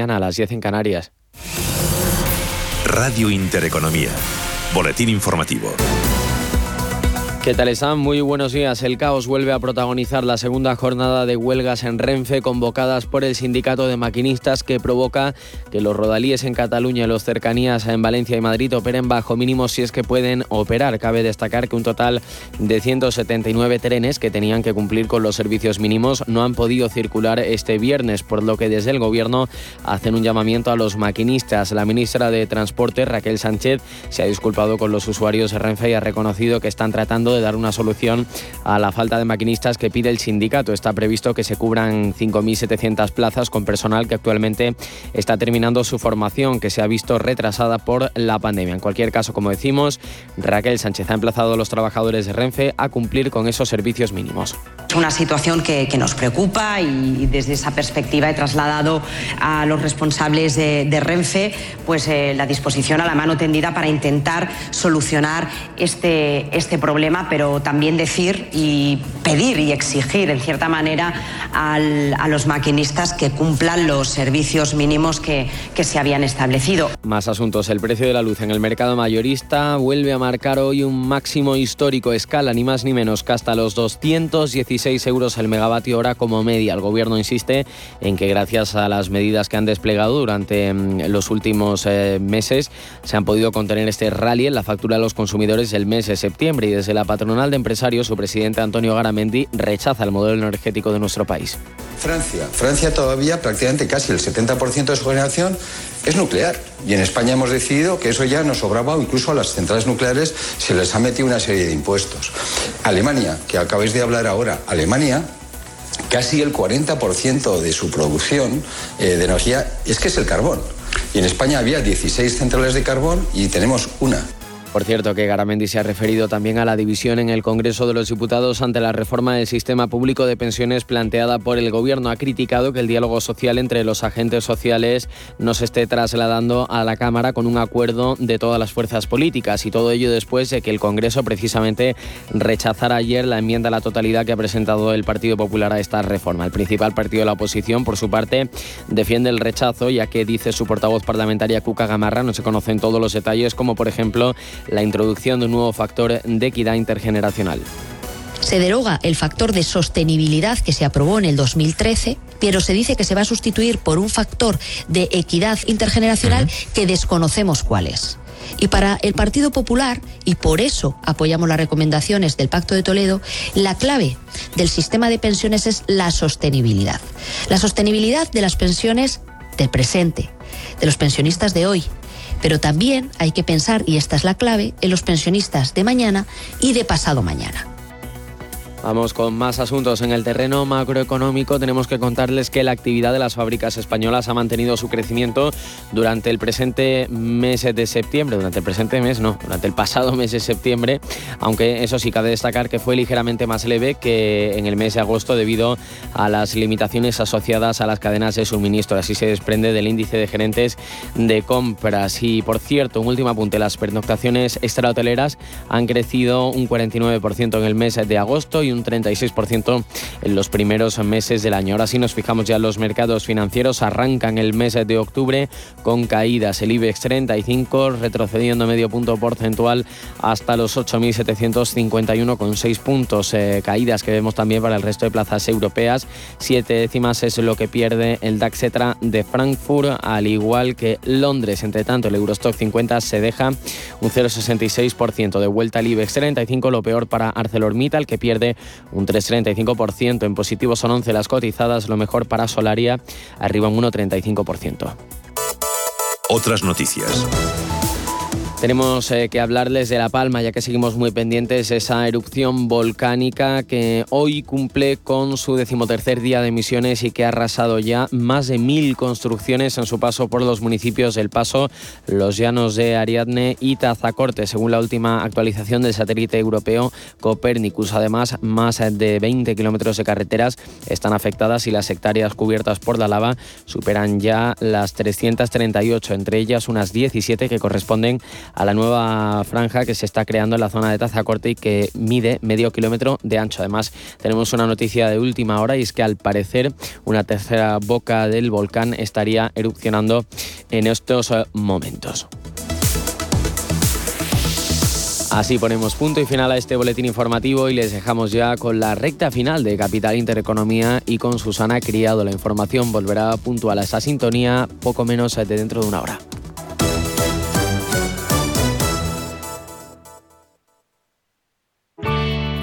a las 10 en Canarias. Radio Intereconomía. Boletín informativo. ¿Qué tal están? Muy buenos días. El caos vuelve a protagonizar la segunda jornada de huelgas en Renfe convocadas por el sindicato de maquinistas que provoca que los rodalíes en Cataluña y los cercanías en Valencia y Madrid operen bajo mínimos si es que pueden operar. Cabe destacar que un total de 179 trenes que tenían que cumplir con los servicios mínimos no han podido circular este viernes, por lo que desde el gobierno hacen un llamamiento a los maquinistas. La ministra de Transporte, Raquel Sánchez, se ha disculpado con los usuarios de Renfe y ha reconocido que están tratando de dar una solución a la falta de maquinistas que pide el sindicato. Está previsto que se cubran 5.700 plazas con personal que actualmente está terminando su formación, que se ha visto retrasada por la pandemia. En cualquier caso, como decimos, Raquel Sánchez ha emplazado a los trabajadores de Renfe a cumplir con esos servicios mínimos. Es una situación que, nos preocupa y desde esa perspectiva he trasladado a los responsables de, Renfe pues, eh, la disposición a la mano tendida para intentar solucionar este, este problema pero también decir y pedir y exigir, en cierta manera, a los maquinistas que cumplan los servicios mínimos que, que se habían establecido. Más asuntos. El precio de la luz en el mercado mayorista vuelve a marcar hoy un máximo histórico. Escala ni más ni menos que hasta los 216 euros el megavatio hora como media. El gobierno insiste en que gracias a las medidas que han desplegado durante mm, los últimos eh, meses se han podido contener este rally en la factura de los consumidores el mes de septiembre y desde la patronal de empresarios, su presidente Antonio Garamendi rechaza el modelo energético de nuestro país. Francia, Francia todavía prácticamente casi el 70% de su generación es nuclear. Y en España hemos decidido que eso ya nos sobraba incluso a las centrales nucleares se les ha metido una serie de impuestos. Alemania, que acabáis de hablar ahora, Alemania casi el 40% de su producción eh, de energía es que es el carbón. Y en España había 16 centrales de carbón y tenemos una. Por cierto, que Garamendi se ha referido también a la división en el Congreso de los Diputados ante la reforma del sistema público de pensiones planteada por el Gobierno. Ha criticado que el diálogo social entre los agentes sociales no se esté trasladando a la Cámara con un acuerdo de todas las fuerzas políticas y todo ello después de que el Congreso precisamente rechazara ayer la enmienda a la totalidad que ha presentado el Partido Popular a esta reforma. El principal partido de la oposición, por su parte, defiende el rechazo, ya que dice su portavoz parlamentaria Cuca Gamarra, no se conocen todos los detalles, como por ejemplo la introducción de un nuevo factor de equidad intergeneracional. Se deroga el factor de sostenibilidad que se aprobó en el 2013, pero se dice que se va a sustituir por un factor de equidad intergeneracional que desconocemos cuál es. Y para el Partido Popular, y por eso apoyamos las recomendaciones del Pacto de Toledo, la clave del sistema de pensiones es la sostenibilidad. La sostenibilidad de las pensiones del presente, de los pensionistas de hoy, pero también hay que pensar, y esta es la clave, en los pensionistas de mañana y de pasado mañana. Vamos con más asuntos. En el terreno macroeconómico tenemos que contarles que la actividad de las fábricas españolas ha mantenido su crecimiento durante el presente mes de septiembre. Durante el presente mes, no, durante el pasado mes de septiembre. Aunque eso sí, cabe destacar que fue ligeramente más leve que en el mes de agosto debido a las limitaciones asociadas a las cadenas de suministro. Así se desprende del índice de gerentes de compras. Y por cierto, un último apunte, las pernoctaciones extrahoteleras han crecido un 49% en el mes de agosto un 36% en los primeros meses del año. Ahora sí nos fijamos ya en los mercados financieros. Arrancan el mes de octubre con caídas. El IBEX 35 retrocediendo medio punto porcentual hasta los 8.751,6 puntos. Eh, caídas que vemos también para el resto de plazas europeas. Siete décimas es lo que pierde el DAX de Frankfurt, al igual que Londres. Entre tanto, el Eurostock 50 se deja un 0,66% de vuelta al IBEX 35, lo peor para ArcelorMittal, que pierde un 3,35%. En positivo son 11 las cotizadas, lo mejor para Solaria, arriba un 1,35%. Otras noticias. Tenemos eh, que hablarles de La Palma, ya que seguimos muy pendientes esa erupción volcánica que hoy cumple con su decimotercer día de emisiones y que ha arrasado ya más de mil construcciones en su paso por los municipios del Paso, los Llanos de Ariadne y Tazacorte, según la última actualización del satélite europeo Copernicus. Además, más de 20 kilómetros de carreteras están afectadas y las hectáreas cubiertas por la lava superan ya las 338, entre ellas unas 17 que corresponden a la nueva franja que se está creando en la zona de Tazacorte y que mide medio kilómetro de ancho. Además, tenemos una noticia de última hora y es que al parecer una tercera boca del volcán estaría erupcionando en estos eh, momentos. Así ponemos punto y final a este boletín informativo y les dejamos ya con la recta final de Capital Intereconomía y con Susana Criado. La información volverá puntual a esa sintonía poco menos de dentro de una hora.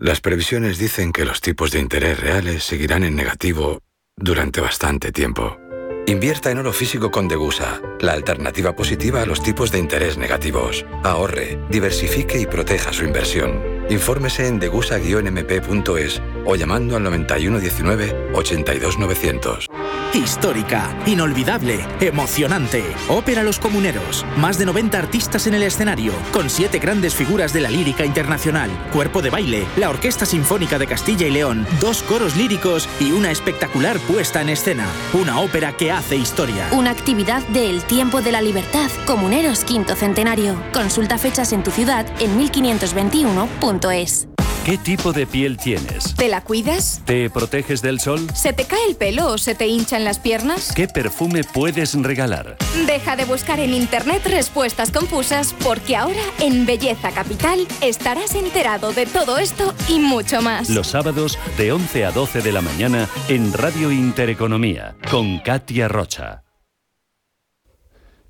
Las previsiones dicen que los tipos de interés reales seguirán en negativo durante bastante tiempo. Invierta en oro físico con Degusa, la alternativa positiva a los tipos de interés negativos. Ahorre, diversifique y proteja su inversión. Infórmese en degusa-mp.es o llamando al 9119 82900. Histórica, inolvidable, emocionante. Ópera Los Comuneros. Más de 90 artistas en el escenario, con siete grandes figuras de la lírica internacional, cuerpo de baile, la Orquesta Sinfónica de Castilla y León, dos coros líricos y una espectacular puesta en escena. Una ópera que hace historia. Una actividad de El Tiempo de la Libertad, Comuneros Quinto Centenario. Consulta fechas en tu ciudad en 1521.es. ¿Qué tipo de piel tienes? ¿Te la cuidas? ¿Te proteges del sol? ¿Se te cae el pelo o se te hinchan las piernas? ¿Qué perfume puedes regalar? Deja de buscar en internet respuestas confusas porque ahora en Belleza Capital estarás enterado de todo esto y mucho más. Los sábados de 11 a 12 de la mañana en Radio Intereconomía con Katia Rocha.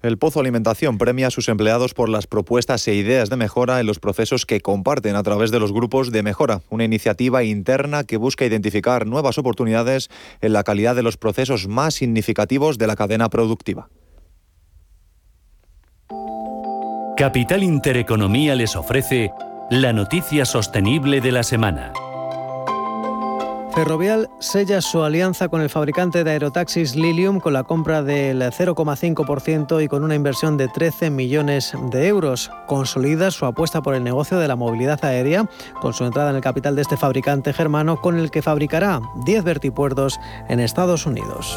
El Pozo Alimentación premia a sus empleados por las propuestas e ideas de mejora en los procesos que comparten a través de los grupos de mejora, una iniciativa interna que busca identificar nuevas oportunidades en la calidad de los procesos más significativos de la cadena productiva. Capital Intereconomía les ofrece la noticia sostenible de la semana. Ferrovial sella su alianza con el fabricante de aerotaxis Lilium con la compra del 0,5% y con una inversión de 13 millones de euros. Consolida su apuesta por el negocio de la movilidad aérea con su entrada en el capital de este fabricante germano con el que fabricará 10 vertipuertos en Estados Unidos.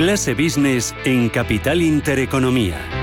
Clase Business en Capital Intereconomía.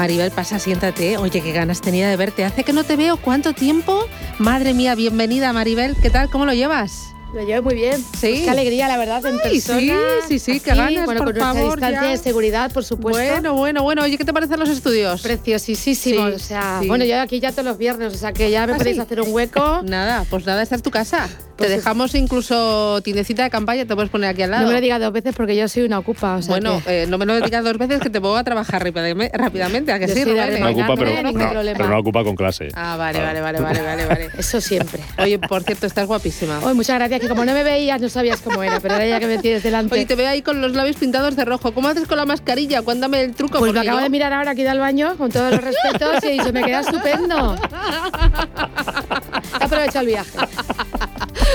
Maribel, pasa, siéntate. Oye, qué ganas tenía de verte. Hace que no te veo. ¿Cuánto tiempo? Madre mía, bienvenida, Maribel. ¿Qué tal? ¿Cómo lo llevas? Lo llevo muy bien. Sí. Pues qué alegría, la verdad, en Ay, persona. Sí, sí, sí, aquí, qué ganas, Bueno, por con favor, distancia ya. de seguridad, por supuesto. Bueno, bueno, bueno. Oye, ¿qué te parecen los estudios? Preciosísimos. Sí, o sea, sí. bueno, yo aquí ya todos los viernes, o sea que ya me ¿Ah, podéis hacer un hueco. Nada, pues nada, esta es tu casa. Te dejamos incluso tiendecita de campaña, te puedes poner aquí al lado. No me lo digas dos veces porque yo soy una ocupa. O sea bueno, que- eh, no me lo digas dos veces que te pongo a trabajar rápidamente, ¿a que Yo sí, Una ocupa, no pero, no, pero no ocupa con clase. Ah, vale, vale, vale, vale, vale, vale. Eso siempre. Oye, por cierto, estás guapísima. Oye, muchas gracias, que como no me veías no sabías cómo era, pero ahora ya que me tienes delante. Oye, te veo ahí con los labios pintados de rojo. ¿Cómo haces con la mascarilla? Cuéntame el truco. Pues lo acabo yo- de mirar ahora aquí del baño, con todos los respetos, y dicho, me queda estupendo. He aprovechado el viaje.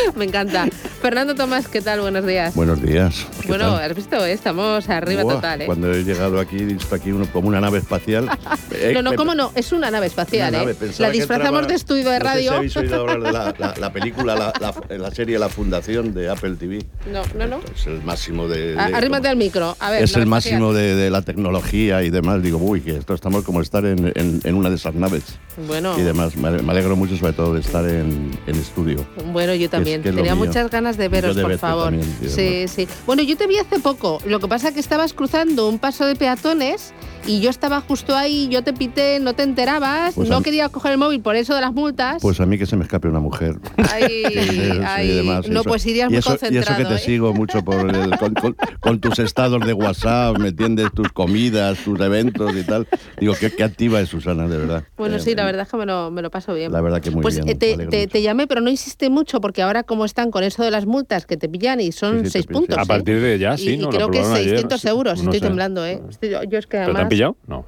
Me encanta. Fernando Tomás, ¿qué tal? Buenos días. Buenos días. ¿Qué Bueno, tal? has visto, estamos arriba Buah, total, ¿eh? Cuando he llegado aquí, he visto aquí uno, como una nave espacial. Eh, No, no, me- ¿cómo no? Es una nave espacial, una nave, ¿eh? pensaba La que disfrazamos entraba- de estudio de no sé si radio. habéis oído hablar de la, la- la película, la, la- serie La Fundación de Apple TV. No, no, no. Es el máximo de. de- Arrímate al micro. A ver. es nave el máximo de, de la tecnología y demás. Digo, uy, que esto estamos como estar en, en- en una de esas naves. Bueno. Y demás. Me alegro mucho, sobre todo, de estar en, en estudio. Bueno, yo también. que es lo Tenía muchas ganas de veros, Yo de por favor. también, sí, sí. Bueno, yo te vi hace poco. Lo que pasa es que estabas cruzando un paso de peatones y yo estaba justo ahí, yo te pité, no te enterabas, Pues no quería coger el móvil por eso de las multas. Pues a mí que se me escape una mujer. Ay, Sí, ay, y demás, no, eso. pues irías y muy eso, Y eso concentrado. que te ¿eh? sigo mucho por el- con, con- con tus estados de WhatsApp, ¿me entiendes? Tus comidas, tus eventos y tal. Digo, qué, qué activa es Susana, de verdad. Bueno, Eh, sí, la verdad es que me lo, me lo paso bien. La verdad que muy pues bien, eh, me te, te- te llamé, pero no insiste mucho porque ahora como están con eso de las multas que te pillan y son Sí, sí, seis puntos. A ¿eh? partir de ya, Y- sí, y, ¿no? Lo creo que aprobaron ayer, 600 sí, euros. no Estoy sé. temblando, ¿eh? Estoy- yo, es que ¿Pero te han además- pillado? No.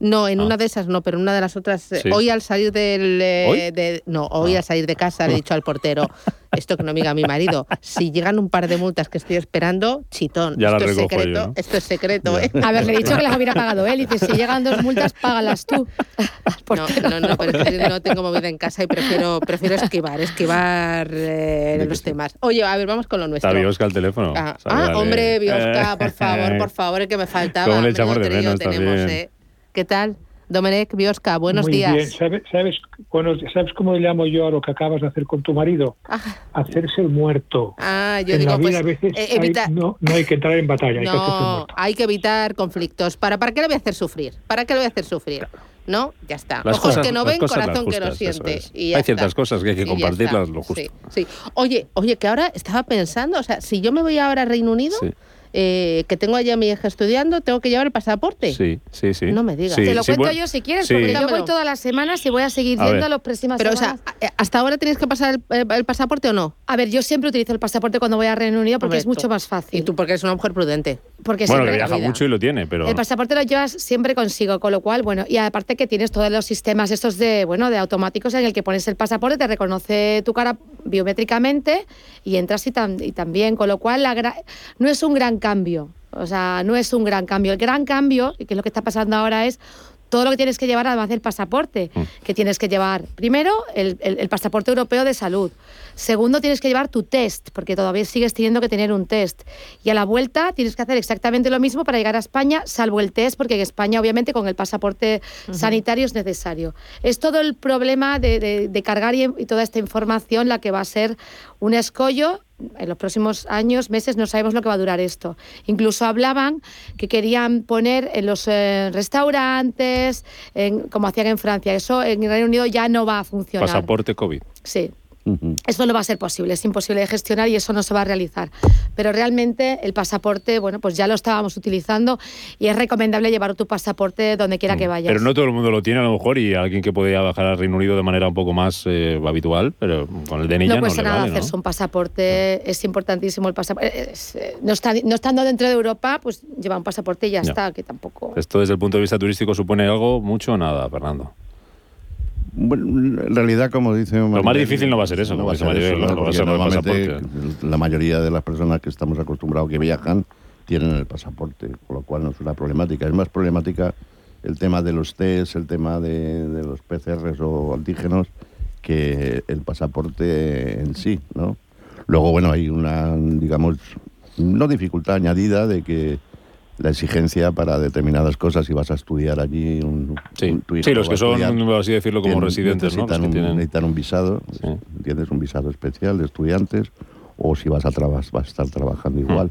No, en una de esas no, pero en una de las otras. eh, Sí. Hoy al salir del. eh, ¿Hoy? de- no, hoy al salir de casa le he dicho al portero, esto que no me diga mi marido, si llegan un par de multas que estoy esperando, chitón. Ya esto es yo, secreto, ¿no? esto es secreto, ¿eh? A ver, le he dicho que las hubiera pagado él. Y dice, si llegan dos multas, págalas tú. No, no, no, pero es que no tengo movida en casa y prefiero, prefiero esquivar, esquivar eh, los temas. Oye, a ver, vamos con lo nuestro. Está Biosca al teléfono. Ah, ah, hombre, Biosca, Eh, por favor, por favor, el que me faltaba. ¿Cómo le echamos de menos tenemos, también? eh. ¿Qué tal? Domenech, Biosca, buenos Muy días. bien. ¿Sabes, sabes, bueno, ¿Sabes cómo le llamo yo a lo que acabas de hacer con tu marido? Hacerse el muerto. Ah, yo en digo, la vida pues a veces eh, hay- no, no hay que entrar en batalla, hay que No, muerto. hay que evitar conflictos. ¿Para, ¿Para qué le voy a hacer sufrir? ¿Para qué le voy a hacer sufrir? ¿No? Ya está. Las Ojos cosas- que no ven, corazón que no siente. es. Y ya Hay ciertas está. cosas que hay que compartirlas lo justo. Sí, sí. Oye, oye, que ahora estaba pensando, o sea, si yo me voy ahora a Reino Unido, Sí. Eh, que tengo allá a mi hija estudiando, tengo que llevar el pasaporte. Sí, sí, sí. No me digas. Sí, Te lo sí, cuento bueno, yo si quieres, sí. porque yo voy todas las semanas y voy a seguir A yendo ver. las próximas Pero, o sea, eh, ¿hasta ahora tienes que pasar el, el- el pasaporte o no? a ver, yo siempre utilizo el pasaporte cuando voy a Reino Unido porque Hombre, es mucho tú- más fácil. Y tú porque eres una mujer prudente. Porque Bueno, que viaja mucho y lo tiene, pero... El pasaporte lo llevas siempre consigo, con lo cual, bueno, y aparte que tienes todos los sistemas estos de, bueno, de automáticos en el que pones el pasaporte, te reconoce tu cara biométricamente y entras y, tam- y también, con lo cual la gra- no es un gran cambio, o sea, no es un gran cambio. El gran cambio, y que es lo que está pasando ahora, es todo lo que tienes que llevar además del pasaporte, que tienes que llevar, primero, el, el- el pasaporte europeo de salud. Segundo, tienes que llevar tu test, porque todavía sigues teniendo que tener un test. Y a la vuelta tienes que hacer exactamente lo mismo para llegar a España, salvo el test, porque en España, obviamente, con el pasaporte sanitario es necesario. Es todo el problema de, de- de cargar y, y toda esta información la que va a ser un escollo. En los próximos años, meses, no sabemos lo que va a durar esto. Incluso hablaban que querían poner en los eh, restaurantes, en- como hacían en Francia. Eso en el Reino Unido ya no va a funcionar. Pasaporte COVID. Sí. Eso no va a ser posible, es imposible de gestionar y eso no se va a realizar. Pero realmente el pasaporte, bueno, pues ya lo estábamos utilizando y es recomendable llevar tu pasaporte donde quiera que vayas. Pero no todo el mundo lo tiene a lo mejor y alguien que podía bajar al Reino Unido de manera un poco más eh, habitual, pero con el DNI no ya no cuesta le nada vale, ¿no? hacerse un pasaporte, es importantísimo el pasaporte. Es, eh, no, está- no estando dentro de Europa, pues lleva un pasaporte y ya, Ya. está, que tampoco... Esto desde el punto de vista turístico supone algo, mucho o nada, Fernando. Bueno, en realidad, como dice Lo más difícil no va a ser eso, no va a ser Maribel, eso, ¿no? va a ser normalmente la mayoría de las personas que estamos acostumbrados que viajan tienen el pasaporte, con lo cual no es una problemática. Es más problemática el tema de los test, el tema de, de los PCRs o antígenos, que el pasaporte en sí, ¿no? Luego, bueno, hay una, digamos, no dificultad añadida de que la exigencia para determinadas cosas, si vas a estudiar allí, un, un- tu hijo Sí, los que son, estudiar, así decirlo, como tienen- residentes, ¿no? Necesitan, que un, tienen- necesitan un visado, ¿entiendes? Un visado especial de estudiantes, o si vas a, vas a estar trabajando Mm.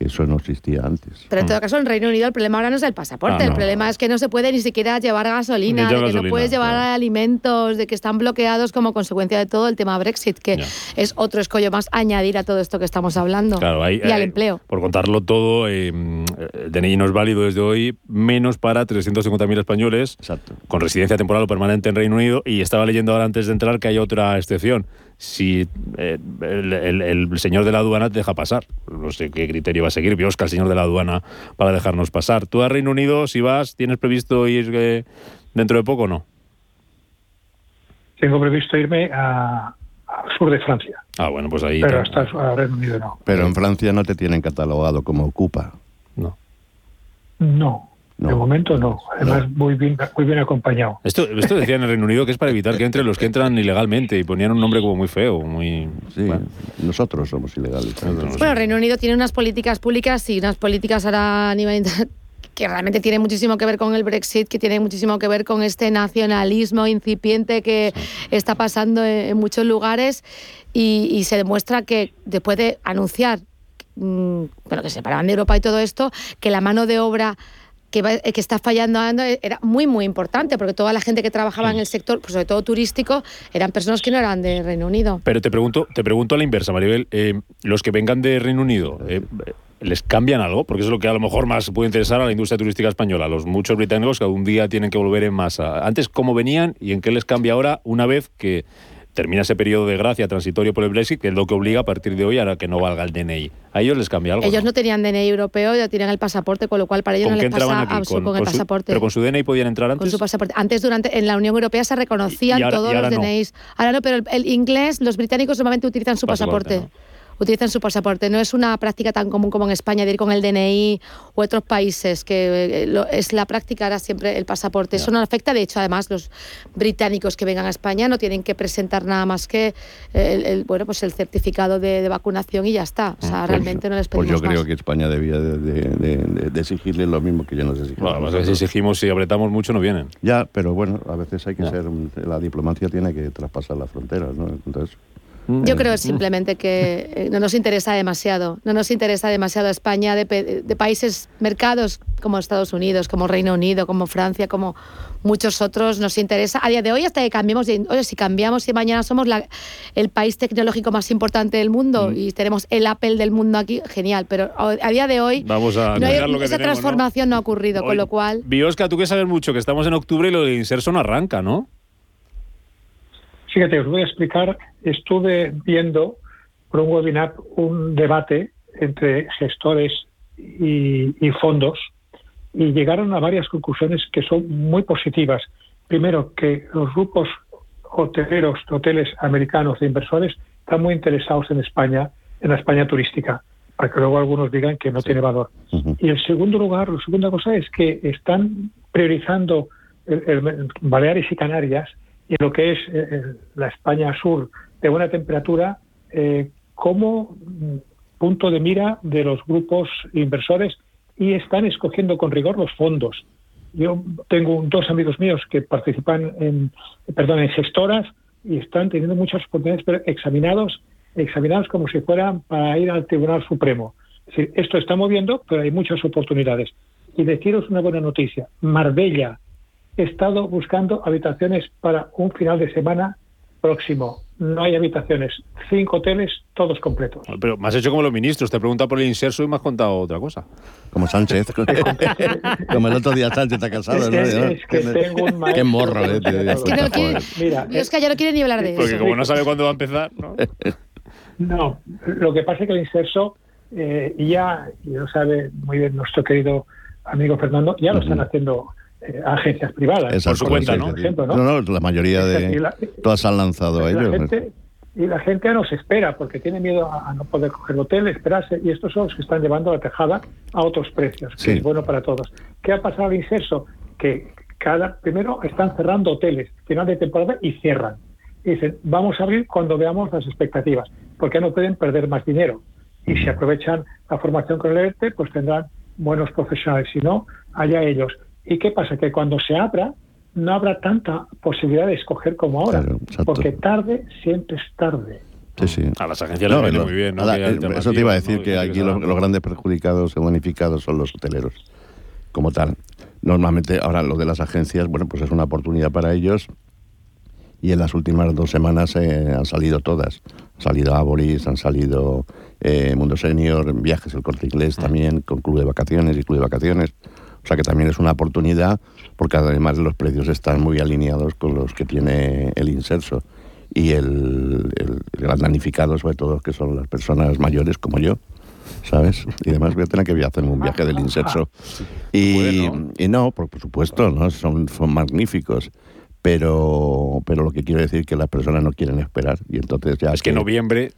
Que eso no existía antes. Pero en todo caso, en Reino Unido el problema ahora no es el pasaporte, Ah, el no. problema es que no se puede ni siquiera llevar gasolina, de que no puedes llevar alimentos, de que están bloqueados como consecuencia de todo el tema Brexit, que es otro escollo más añadir a todo esto que estamos hablando. Claro, y al eh, empleo. Por contarlo todo, eh, el DNI no es válido desde hoy, menos para 350.000 españoles con residencia temporal o permanente en Reino Unido. Y estaba leyendo ahora antes de entrar que hay otra excepción. Si eh, el, el- el señor de la aduana te deja pasar, no sé qué criterio va a seguir, Biosca, el señor de la aduana, para dejarnos pasar. ¿Tú a Reino Unido, si vas, tienes previsto ir eh, dentro de poco o no? Tengo previsto irme a, al sur de Francia. Ah, bueno, pues ahí. Pero hasta el Reino Unido no. Pero en Francia no te tienen catalogado como ocupa. No. No. De momento no, además muy bien muy bien acompañado. Esto, esto decía en el Reino Unido que es para evitar que entre los que entran ilegalmente y ponían un nombre como muy feo, muy... Sí, nosotros somos ilegales. Bueno, Reino Unido tiene unas políticas públicas y unas políticas ahora a nivel que realmente tiene muchísimo que ver con el Brexit, que tiene muchísimo que ver con este nacionalismo incipiente que está pasando en, muchos lugares y, se demuestra que después de anunciar mm, bueno, que se separaban de Europa y todo esto, que la mano de obra que, eh, que está fallando era muy, muy importante, porque toda la gente que trabajaba en el sector, pues sobre todo turístico, eran personas que no eran de Reino Unido. Pero te pregunto, te pregunto a la inversa, Maribel, eh, los que vengan de Reino Unido, eh, ¿les cambian algo? Porque eso es lo que a lo mejor más puede interesar a la industria turística española. Los muchos británicos que un día tienen que volver en masa. Antes, ¿cómo venían y en qué les cambia ahora una vez que termina ese periodo de gracia transitorio por el Brexit, que es lo que obliga a partir de hoy a que no valga el DNI. ¿A ellos les cambia algo? Ellos no, tenían DNI europeo, ya tienen el pasaporte, con lo cual para ellos no les pasa con, el pasaporte. ¿Pero con su DNI podían entrar antes? Con su pasaporte. Antes, durante, en la Unión Europea se reconocían todos los DNIs. Ahora no, pero el, inglés, los británicos normalmente utilizan su pasaporte utilizan su pasaporte. No es una práctica tan común como en España de ir con el DNI u otros países, que eh, es la práctica ahora siempre el pasaporte. Eso no afecta, de hecho, además los británicos que vengan a España no tienen que presentar nada más que el, bueno pues el certificado de, vacunación y ya está. O sea, ah, pues realmente no les pedimos Pues yo creo que España debía de, exigirle lo mismo que ya nos exigimos. Bueno, a si exigimos, si apretamos mucho, no vienen. Ya, pero bueno, a veces hay que ser, la diplomacia tiene que traspasar las fronteras, ¿no? Entonces... Yo creo simplemente que eh, no nos interesa demasiado. No nos interesa demasiado España de, países, mercados como Estados Unidos, como Reino Unido, como Francia, como muchos otros. Nos interesa a día de hoy hasta que cambiemos. Oye, si cambiamos y mañana somos el país tecnológico más importante del mundo mm. y tenemos el Apple del mundo aquí, genial. Pero a día de hoy Vamos a esa transformación ¿no? ha ocurrido, con lo cual. Biosca, tú que sabes mucho que estamos en octubre y lo de Inserso no arranca, ¿no? Fíjate, os voy a explicar. Estuve viendo por un webinar un debate entre gestores y, fondos y llegaron a varias conclusiones que son muy positivas. Primero, que los grupos hoteleros, hoteles americanos de inversores están muy interesados en España, en la España turística, para que luego algunos digan que no tiene valor. Y el segundo lugar, la segunda cosa es que están priorizando Baleares y Canarias y lo que es eh, eh, la España sur de buena temperatura eh, como punto de mira de los grupos inversores y están escogiendo con rigor los fondos. Yo tengo dos amigos míos que participan en, perdón, en gestoras y están teniendo muchas oportunidades, pero examinados, examinados como si fueran para ir al Tribunal Supremo. Esto está moviendo, pero hay muchas oportunidades. Y deciros una buena noticia. Marbella, he estado buscando habitaciones para un final de semana próximo. No hay habitaciones. Cinco hoteles, todos completos. Pero me has hecho como los ministros. Te pregunta por el inserso y me has contado otra cosa. Como Sánchez. como el otro día Sánchez ha casado. Es, que tengo un Qué morro, ¿eh? Es que no quiere, Mira, es que ya no quiere ni hablar de eso. Porque como no sabe cuándo va a empezar, ¿no? no, lo que pasa es que el inserso eh, ya, y lo sabe muy bien nuestro querido amigo Fernando, ya lo están haciendo eh, agencias privadas. por su cuenta, ¿no? ¿no? la mayoría de... todas han lanzado a ellos. y la gente no se espera porque tiene miedo a, no poder coger hotel, esperarse, y estos son los que están llevando la tejada a otros precios, que es bueno para todos. ¿Qué ha pasado al inserso? Que cada primero están cerrando hoteles, final de temporada, y cierran. Y dicen, vamos a abrir cuando veamos las expectativas, porque no pueden perder más dinero. Y si aprovechan la formación con el ERTE, pues tendrán buenos profesionales. Si no, allá ellos. ¿Y qué pasa? Que cuando se abra, no habrá tanta posibilidad de escoger como ahora, porque tarde siempre es tarde. Sí, sí. A las agencias les viene muy bien. eso te iba a decir, que aquí los, grandes perjudicados o bonificados son los hoteleros, como tal. Normalmente, ahora lo de las agencias, bueno, pues es una oportunidad para ellos y en las últimas dos semanas eh, han salido todas. Han salido Aboris, han salido eh, Mundo Senior, Viajes, el Corte Inglés ah. también, con Club de Vacaciones y Club de Vacaciones. O sea que también es una oportunidad porque además los precios están muy alineados con los que tiene el inserso. Y el, gran damnificado, sobre todo, que son las personas mayores como yo, ¿sabes? Y además voy a tener que hacer un viaje del inserso. Y, y no, por, supuesto, ¿no? Son, son magníficos pero, pero lo que quiero decir es que las personas no quieren esperar y entonces ya... Es que noviembre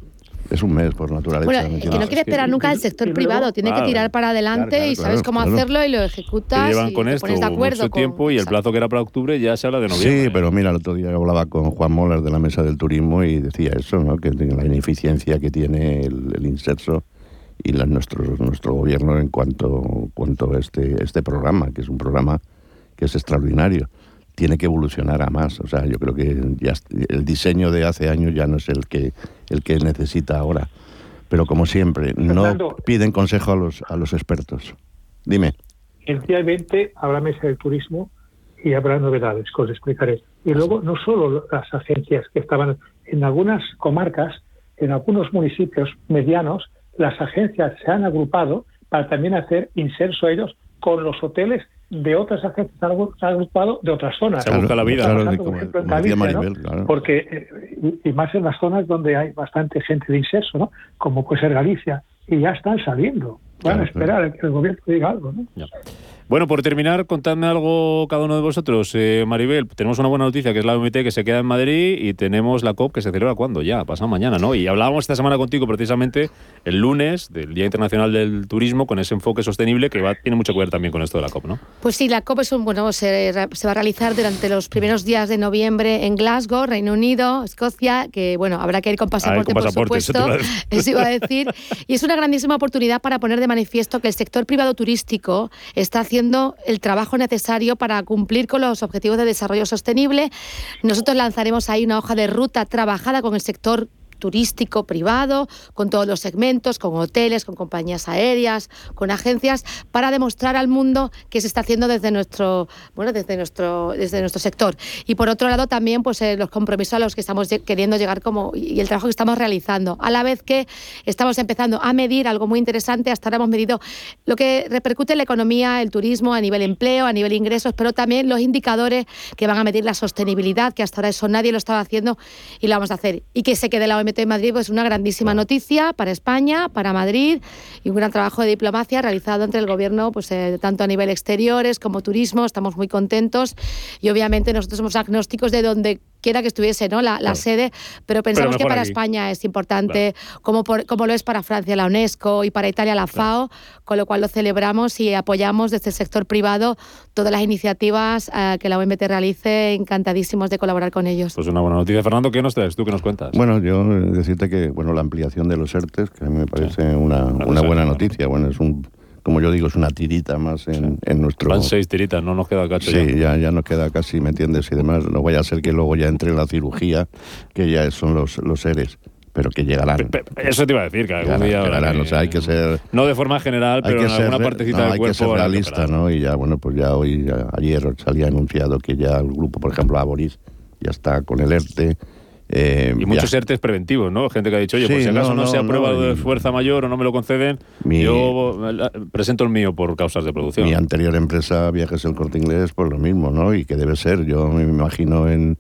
es un mes por naturaleza. Bueno, que no quiere esperar nunca el sector privado, tiene que tirar para adelante y sabes cómo hacerlo y lo ejecutas. llevan y con te esto pones de acuerdo mucho con- tiempo y el plazo que era para octubre ya se habla de noviembre. Sí, pero mira, el otro día hablaba con Juan Moller de la Mesa del Turismo y decía eso, ¿no? que la ineficiencia que tiene el, el inserso y la- nuestro, nuestro gobierno en cuanto, cuanto a este, este programa, que es un programa que es extraordinario. Tiene que evolucionar a más. O sea, yo creo que ya el diseño de hace años ya no es el que, el que necesita ahora. Pero como siempre, no piden consejo a los, a los expertos. Dime. El día 20 habrá mesa del turismo y habrá novedades, que os explicaré. Y luego, no solo las agencias que estaban en algunas comarcas, en algunos municipios medianos, las agencias se han agrupado para también hacer inserso ellos con los hoteles de otras agencias, se han agrupado de otras zonas. Se busca la vida. Claro, ejemplo, como- por claro. Porque, eh, y, más en las zonas donde hay bastante gente de inserso, ¿no? Como puede ser Galicia, y ya están saliendo. Van a esperar a que el gobierno diga algo, ¿no? Bueno, por terminar, contadme algo cada uno de vosotros. Eh, Maribel, tenemos una buena noticia que es la OMT que se queda en Madrid y tenemos la COP que se celebra cuando ya, pasado mañana, ¿no? Y hablábamos esta semana contigo precisamente el lunes del Día Internacional del Turismo con ese enfoque sostenible que va, tiene mucho que ver también con esto de la COP, ¿no? Pues sí, la COP es un, bueno, se, se va a realizar durante los primeros días de noviembre en Glasgow, Reino Unido, Escocia, que bueno, habrá que ir con pasaporte, con pasaporte, por supuesto. Eso iba a decir. Y es una grandísima oportunidad para poner de manifiesto que el sector privado turístico está haciendo el trabajo necesario para cumplir con los objetivos de desarrollo sostenible. Nosotros lanzaremos ahí una hoja de ruta trabajada con el sector turístico privado, con todos los segmentos, con hoteles, con compañías aéreas, con agencias, para demostrar al mundo que se está haciendo desde nuestro, bueno, desde nuestro, desde nuestro sector. Y por otro lado también pues eh, los compromisos a los que estamos queriendo llegar como y el trabajo que estamos realizando, a la vez que estamos empezando a medir algo muy interesante, hasta ahora hemos medido lo que repercute en la economía, el turismo a nivel empleo, a nivel ingresos, pero también los indicadores que van a medir la sostenibilidad, que hasta ahora eso nadie lo estaba haciendo y lo vamos a hacer. Y que se quede la En Madrid, pues una grandísima noticia para España, para Madrid y un gran trabajo de diplomacia realizado entre el gobierno, pues eh, tanto a nivel exteriores como turismo. Estamos muy contentos y obviamente nosotros somos agnósticos de donde quiera que estuviese ¿no? la, la sede, pero pensamos que mejor para aquí. España es importante, como, por- como lo es para Francia la UNESCO y para Italia la FAO, con lo cual lo celebramos y apoyamos desde el sector privado todas las iniciativas eh, que la OMT realice, encantadísimos de colaborar con ellos. Pues una buena noticia. Fernando, ¿qué nos traes? ¿Tú qué nos cuentas? Bueno, yo eh, decirte que bueno la ampliación de los ERTES, que a mí me parece una, una buena noticia. Bueno, es un, como yo digo, es una tirita más en, en nuestro... Van seis tiritas, no nos queda cacho Sí, ya. ya, ya nos queda casi, ¿me entiendes? Y demás, no vaya a ser que luego ya entre en la cirugía, que ya son los, los seres, pero que llegarán. Eso te iba a decir, que algún día llegarán, o sea, hay que ser... No de forma general, hay pero que en ser, alguna partecita no, del hay cuerpo. que ser realista, ¿no? Y ya, bueno, pues ya hoy, ya- ayer salía anunciado que ya el grupo, por ejemplo, Aboris, ya está con el ERTE. Eh, Y ya- muchos ERTES preventivos, ¿no? Gente que ha dicho, oye, Sí, por si acaso no, no, se aprueba no, de fuerza mayor o no me lo conceden, Mi- yo presento el mío por causas de producción. Mi anterior empresa, Viajes El Corte Inglés, pues lo mismo, ¿no? Y que debe ser, yo me imagino en,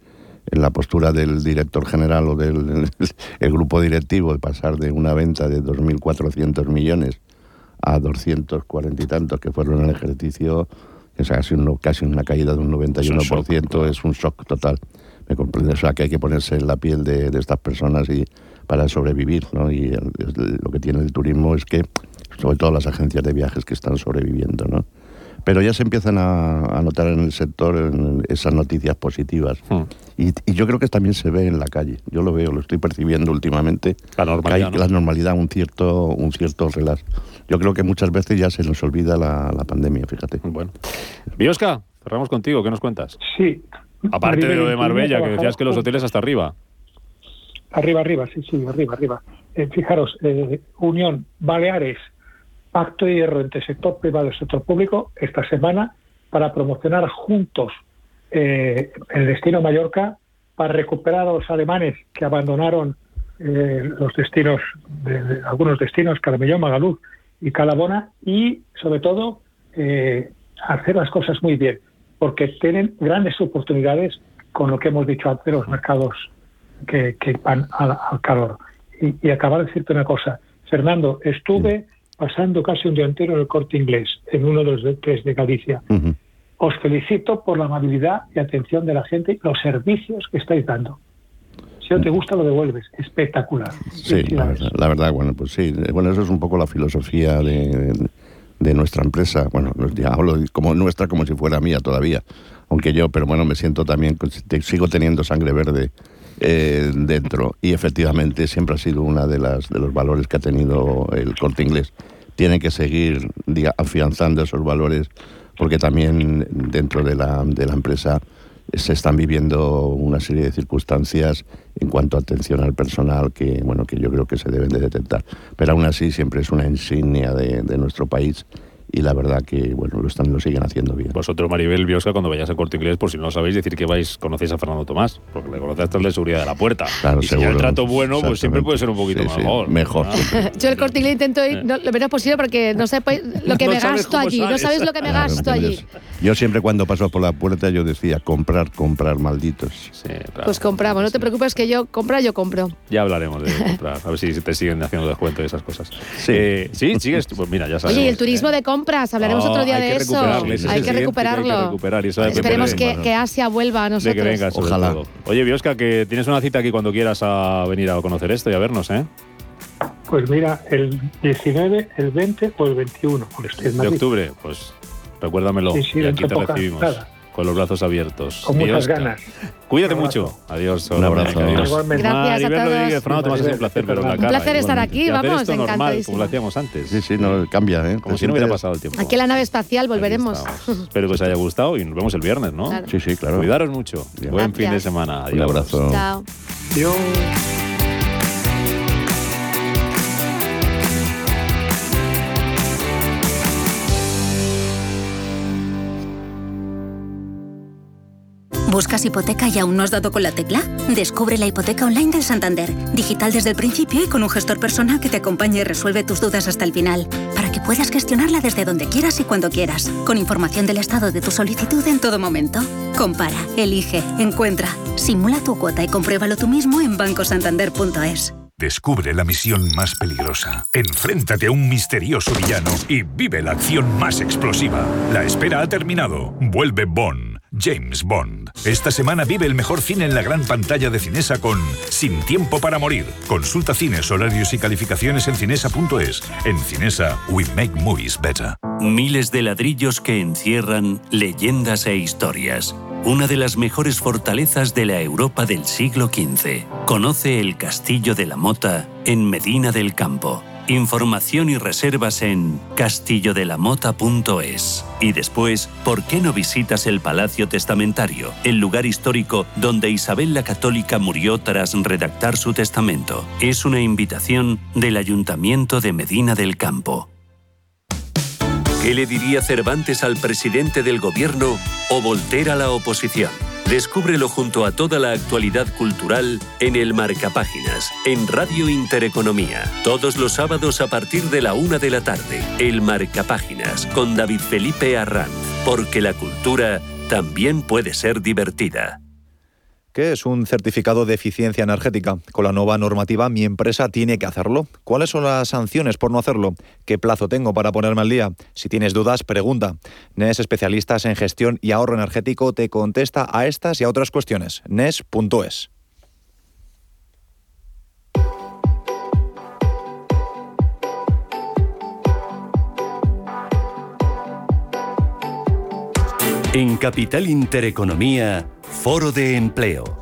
en la postura del director general o del el grupo directivo de pasar de una venta de 2.400 millones a 240 y tantos que fueron en el ejercicio, que es casi, un- casi una caída de un 91%, es un shock total. ¿Me comprendes? O sea, que hay que ponerse en la piel de, de estas personas y para sobrevivir, ¿no? Y el- el- lo que tiene el turismo es que, sobre todo las agencias de viajes que están sobreviviendo, ¿no? Pero ya se empiezan a, a notar en el sector en esas noticias positivas. Hmm. Y, y yo creo que también se ve en la calle. Yo lo veo, lo estoy percibiendo últimamente. La normalidad, Que hay ¿no? la normalidad, un cierto, un cierto relax. Yo creo que muchas veces ya se nos olvida la, la pandemia, fíjate. Bueno. Biosca, cerramos contigo, ¿qué nos cuentas? Sí. Aparte de lo de Marbella, que decías que los hoteles hasta arriba. Arriba, arriba, sí, sí, arriba, arriba. Eh, fijaros, eh, Unión, Baleares, Pacto de Hierro entre sector privado y sector público esta semana para promocionar juntos eh, el destino Mallorca, para recuperar a los alemanes que abandonaron eh, los destinos, de, de algunos destinos, Caramellón, Magaluf y Calabona, y sobre todo hacer las cosas muy bien, porque tienen grandes oportunidades con lo que hemos dicho antes de los mercados que, que van al, al calor. Y, y acabar de decirte una cosa, Fernando, estuve pasando casi un día entero en el corte inglés, en uno de los hoteles de Galicia. os felicito por la amabilidad y atención de la gente y los servicios que estáis dando. Si no te gusta, lo devuelves. Espectacular. Sí, la verdad, la verdad, bueno, pues sí. Bueno, eso es un poco la filosofía de, de nuestra empresa. Bueno, ya hablo como nuestra como si fuera mía todavía. Aunque yo, pero bueno, me siento también, sigo teniendo sangre verde eh, dentro. Y efectivamente siempre ha sido una de las de los valores que ha tenido el corte inglés. Tiene que seguir afianzando esos valores porque también dentro de la, de la empresa se están viviendo una serie de circunstancias en cuanto a atención al personal que bueno que yo creo que se deben de detectar. Pero aún así siempre es una insignia de, de nuestro país y la verdad que bueno lo están lo siguen haciendo bien. Vosotros Maribel Biosca cuando vayáis a Corte Inglés por si no lo sabéis decir que vais conocéis a Fernando Tomás porque le conocéis hasta el de seguridad de la puerta. Claro, y si ya el trato bueno pues siempre puede ser un poquito Sí, sí, mejor. mejor. Yo el corte inglés intento ir no, lo menos posible porque no sé pues, lo que No me sabes gasto allí, no sales. sabes lo que me Claro, gasto allí. Yo siempre cuando paso por la puerta yo decía comprar, comprar, malditos. Pues compramos, no te preocupes que yo compra, yo compro. Ya hablaremos de comprar, a ver si te siguen haciendo descuento y esas cosas. Sí, sí, sigues, pues mira, ya sabes. Oye, y el turismo de compras, hablaremos No, otro día hay de eso. recuperarlo, Hay que que hay que recuperarlo. recuperar y eso Esperemos que, que Asia vuelva a de nosotros. que sobre Ojalá. todo. Oye, Biosca, que tienes una cita aquí cuando quieras a venir a conocer esto y a vernos, ¿eh? Pues mira, el 19, el 20 o el 21. porque estoy en De octubre, pues recuérdamelo Sí, sí, y aquí te recibimos nada. Con los brazos abiertos. Con muchas ganas. Cuídate mucho. Adiós. Un abrazo. Adiós. Igualmente. Gracias a Maribel todos. Rodríguez, Fernando Tomás, ha sido un placer la Un placer estar aquí, vamos, esto normal, como lo hacíamos antes. Sí, sí, no cambia, ¿eh? Como Te si no hubiera pasado el tiempo. Aquí en la nave espacial volveremos. Espero que os haya gustado y nos vemos el viernes, ¿no? Claro. Sí, sí, claro. Cuidaros mucho. Buen fin de semana. Adiós. Un abrazo. Chao. Yo ¿Buscas hipoteca y aún no has dado con la tecla? Descubre la hipoteca online del Santander, digital desde el principio y con un gestor personal que te acompañe y resuelve tus dudas hasta el final, para que puedas gestionarla desde donde quieras y cuando quieras, con información del estado de tu solicitud en todo momento. Compara, elige, encuentra, simula tu cuota y compruébalo tú mismo en bancosantander.es. Descubre la misión más peligrosa. Enfréntate a un misterioso villano y vive la acción más explosiva. La espera ha terminado. Vuelve Bond. James Bond. Esta semana vive el mejor cine en la gran pantalla de Cinesa con Sin tiempo para morir. Consulta cines, horarios y calificaciones en cinesa.es. En Cinesa, we make movies better. Miles de ladrillos que encierran leyendas e historias. Una de las mejores fortalezas de la Europa del siglo XV. Conoce el Castillo de la Mota en Medina del Campo. Información y reservas en castillodelamota.es. Y después, ¿por qué no visitas el Palacio Testamentario, el lugar histórico donde Isabel la Católica murió tras redactar su testamento? Es una invitación del Ayuntamiento de Medina del Campo. ¿Qué le diría Cervantes al presidente del gobierno o Voltaire a la oposición? Descúbrelo junto a toda la actualidad cultural en el Marcapáginas, en Radio Intereconomía. Todos los sábados a partir de la una de la tarde. El Marcapáginas con David Felipe Arranz. Porque la cultura también puede ser divertida. ¿Qué es un certificado de eficiencia energética? Con la nueva normativa, mi empresa tiene que hacerlo. ¿Cuáles son las sanciones por no hacerlo? ¿Qué plazo tengo para ponerme al día? Si tienes dudas, pregunta. NES, especialistas en gestión y ahorro energético, te contesta a estas y a otras cuestiones. NES.es. En Capital Intereconomía, Foro de Empleo.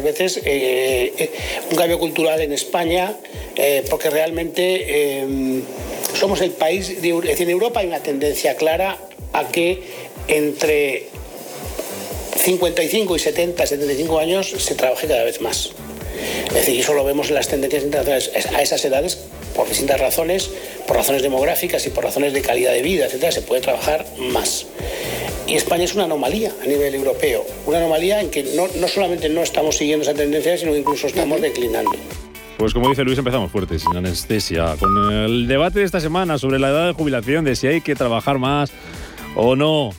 Varias veces, eh, eh, un cambio cultural en España, eh, porque realmente somos el país, de, es decir, en Europa hay una tendencia clara a que entre 55 y 70, 75 años se trabaje cada vez más. Es decir, eso lo vemos en las tendencias internacionales a esas edades por distintas razones, por razones demográficas y por razones de calidad de vida, etcétera, se puede trabajar más. Y España es una anomalía a nivel europeo, una anomalía en que no, no solamente no estamos siguiendo esa tendencia, sino que incluso estamos declinando. Pues como dice Luis, empezamos fuertes, sin anestesia, con el debate de esta semana sobre la edad de jubilación, de si hay que trabajar más o no.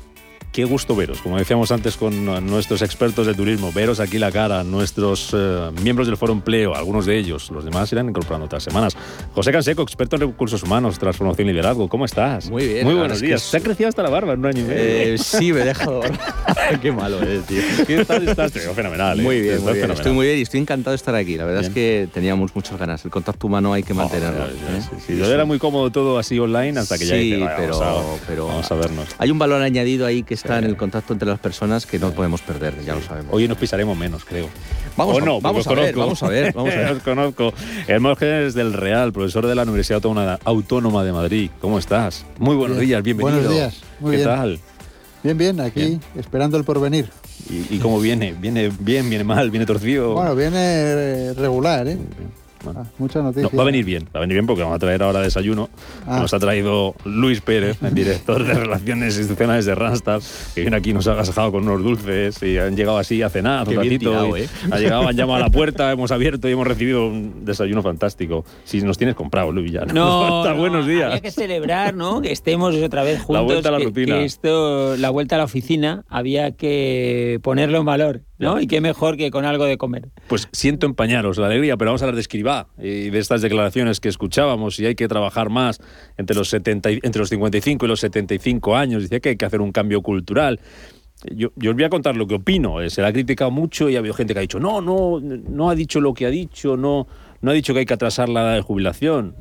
Qué gusto veros, como decíamos antes con nuestros expertos de turismo, veros aquí la cara, nuestros eh, miembros del Foro Empleo, algunos de ellos, los demás irán incorporando otras semanas. José Canseco, experto en recursos humanos, transformación y liderazgo, ¿cómo estás? Muy bien. Muy buenos días. Se ha crecido hasta la barba en un año y medio. Eh, sí, me he dejado Qué malo eres, tío. ¿Qué tal estás? fenomenal. ¿eh? Muy bien, muy bien. Estoy muy bien y estoy encantado de estar aquí. La verdad es que teníamos muchas ganas. El contacto humano hay que mantenerlo. sí, Yo era muy cómodo todo así online hasta que ya hice, pero, vamos, a, pero vamos a vernos. Hay un valor añadido ahí que está en el contacto entre las personas que no podemos perder, ya lo sabemos. Hoy nos pisaremos menos, creo. Vamos, no, vamos, a ver, vamos a ver, vamos a ver. os conozco. Hermógenes del Real, profesor de la Universidad Autónoma de Madrid. ¿Cómo estás? Muy buenos días, bienvenido. Buenos días, muy ¿Qué bien. tal? Bien, bien, aquí esperando el porvenir. ¿Y, ¿Y, cómo viene? ¿Viene bien, viene mal, viene torcido? Bueno, viene regular, ¿eh? Ah, muchas noticias. No, va a venir bien, va a venir bien porque vamos a traer ahora desayuno. Ah. Nos ha traído Luis Pérez, el director de Relaciones Institucionales de Randstad, que viene aquí, nos ha agasajado con unos dulces y han llegado así a cenar un ratito. Tirado, ¿eh? Ha llegado, han llamado a la puerta, hemos abierto y hemos recibido un desayuno fantástico. Si nos tienes comprado, Luis, ya. No, no buenos días. Había que celebrar, ¿no? Que estemos otra vez juntos. La vuelta a la que, rutina. Que esto, la vuelta a la oficina, había que ponerlo en valor. ¿no? Y qué mejor que con algo de comer. Pues siento empañaros la alegría, pero vamos a hablar de Y de estas declaraciones que escuchábamos y hay que trabajar más entre los, 70, entre los 55 y los 75 años. Dice que hay que hacer un cambio cultural. Yo, yo, os voy a contar lo que opino. Eh, Se la ha criticado mucho y ha habido gente que ha dicho, no, no, no ha dicho lo que ha dicho, no, no ha dicho que hay que atrasar la edad de jubilación.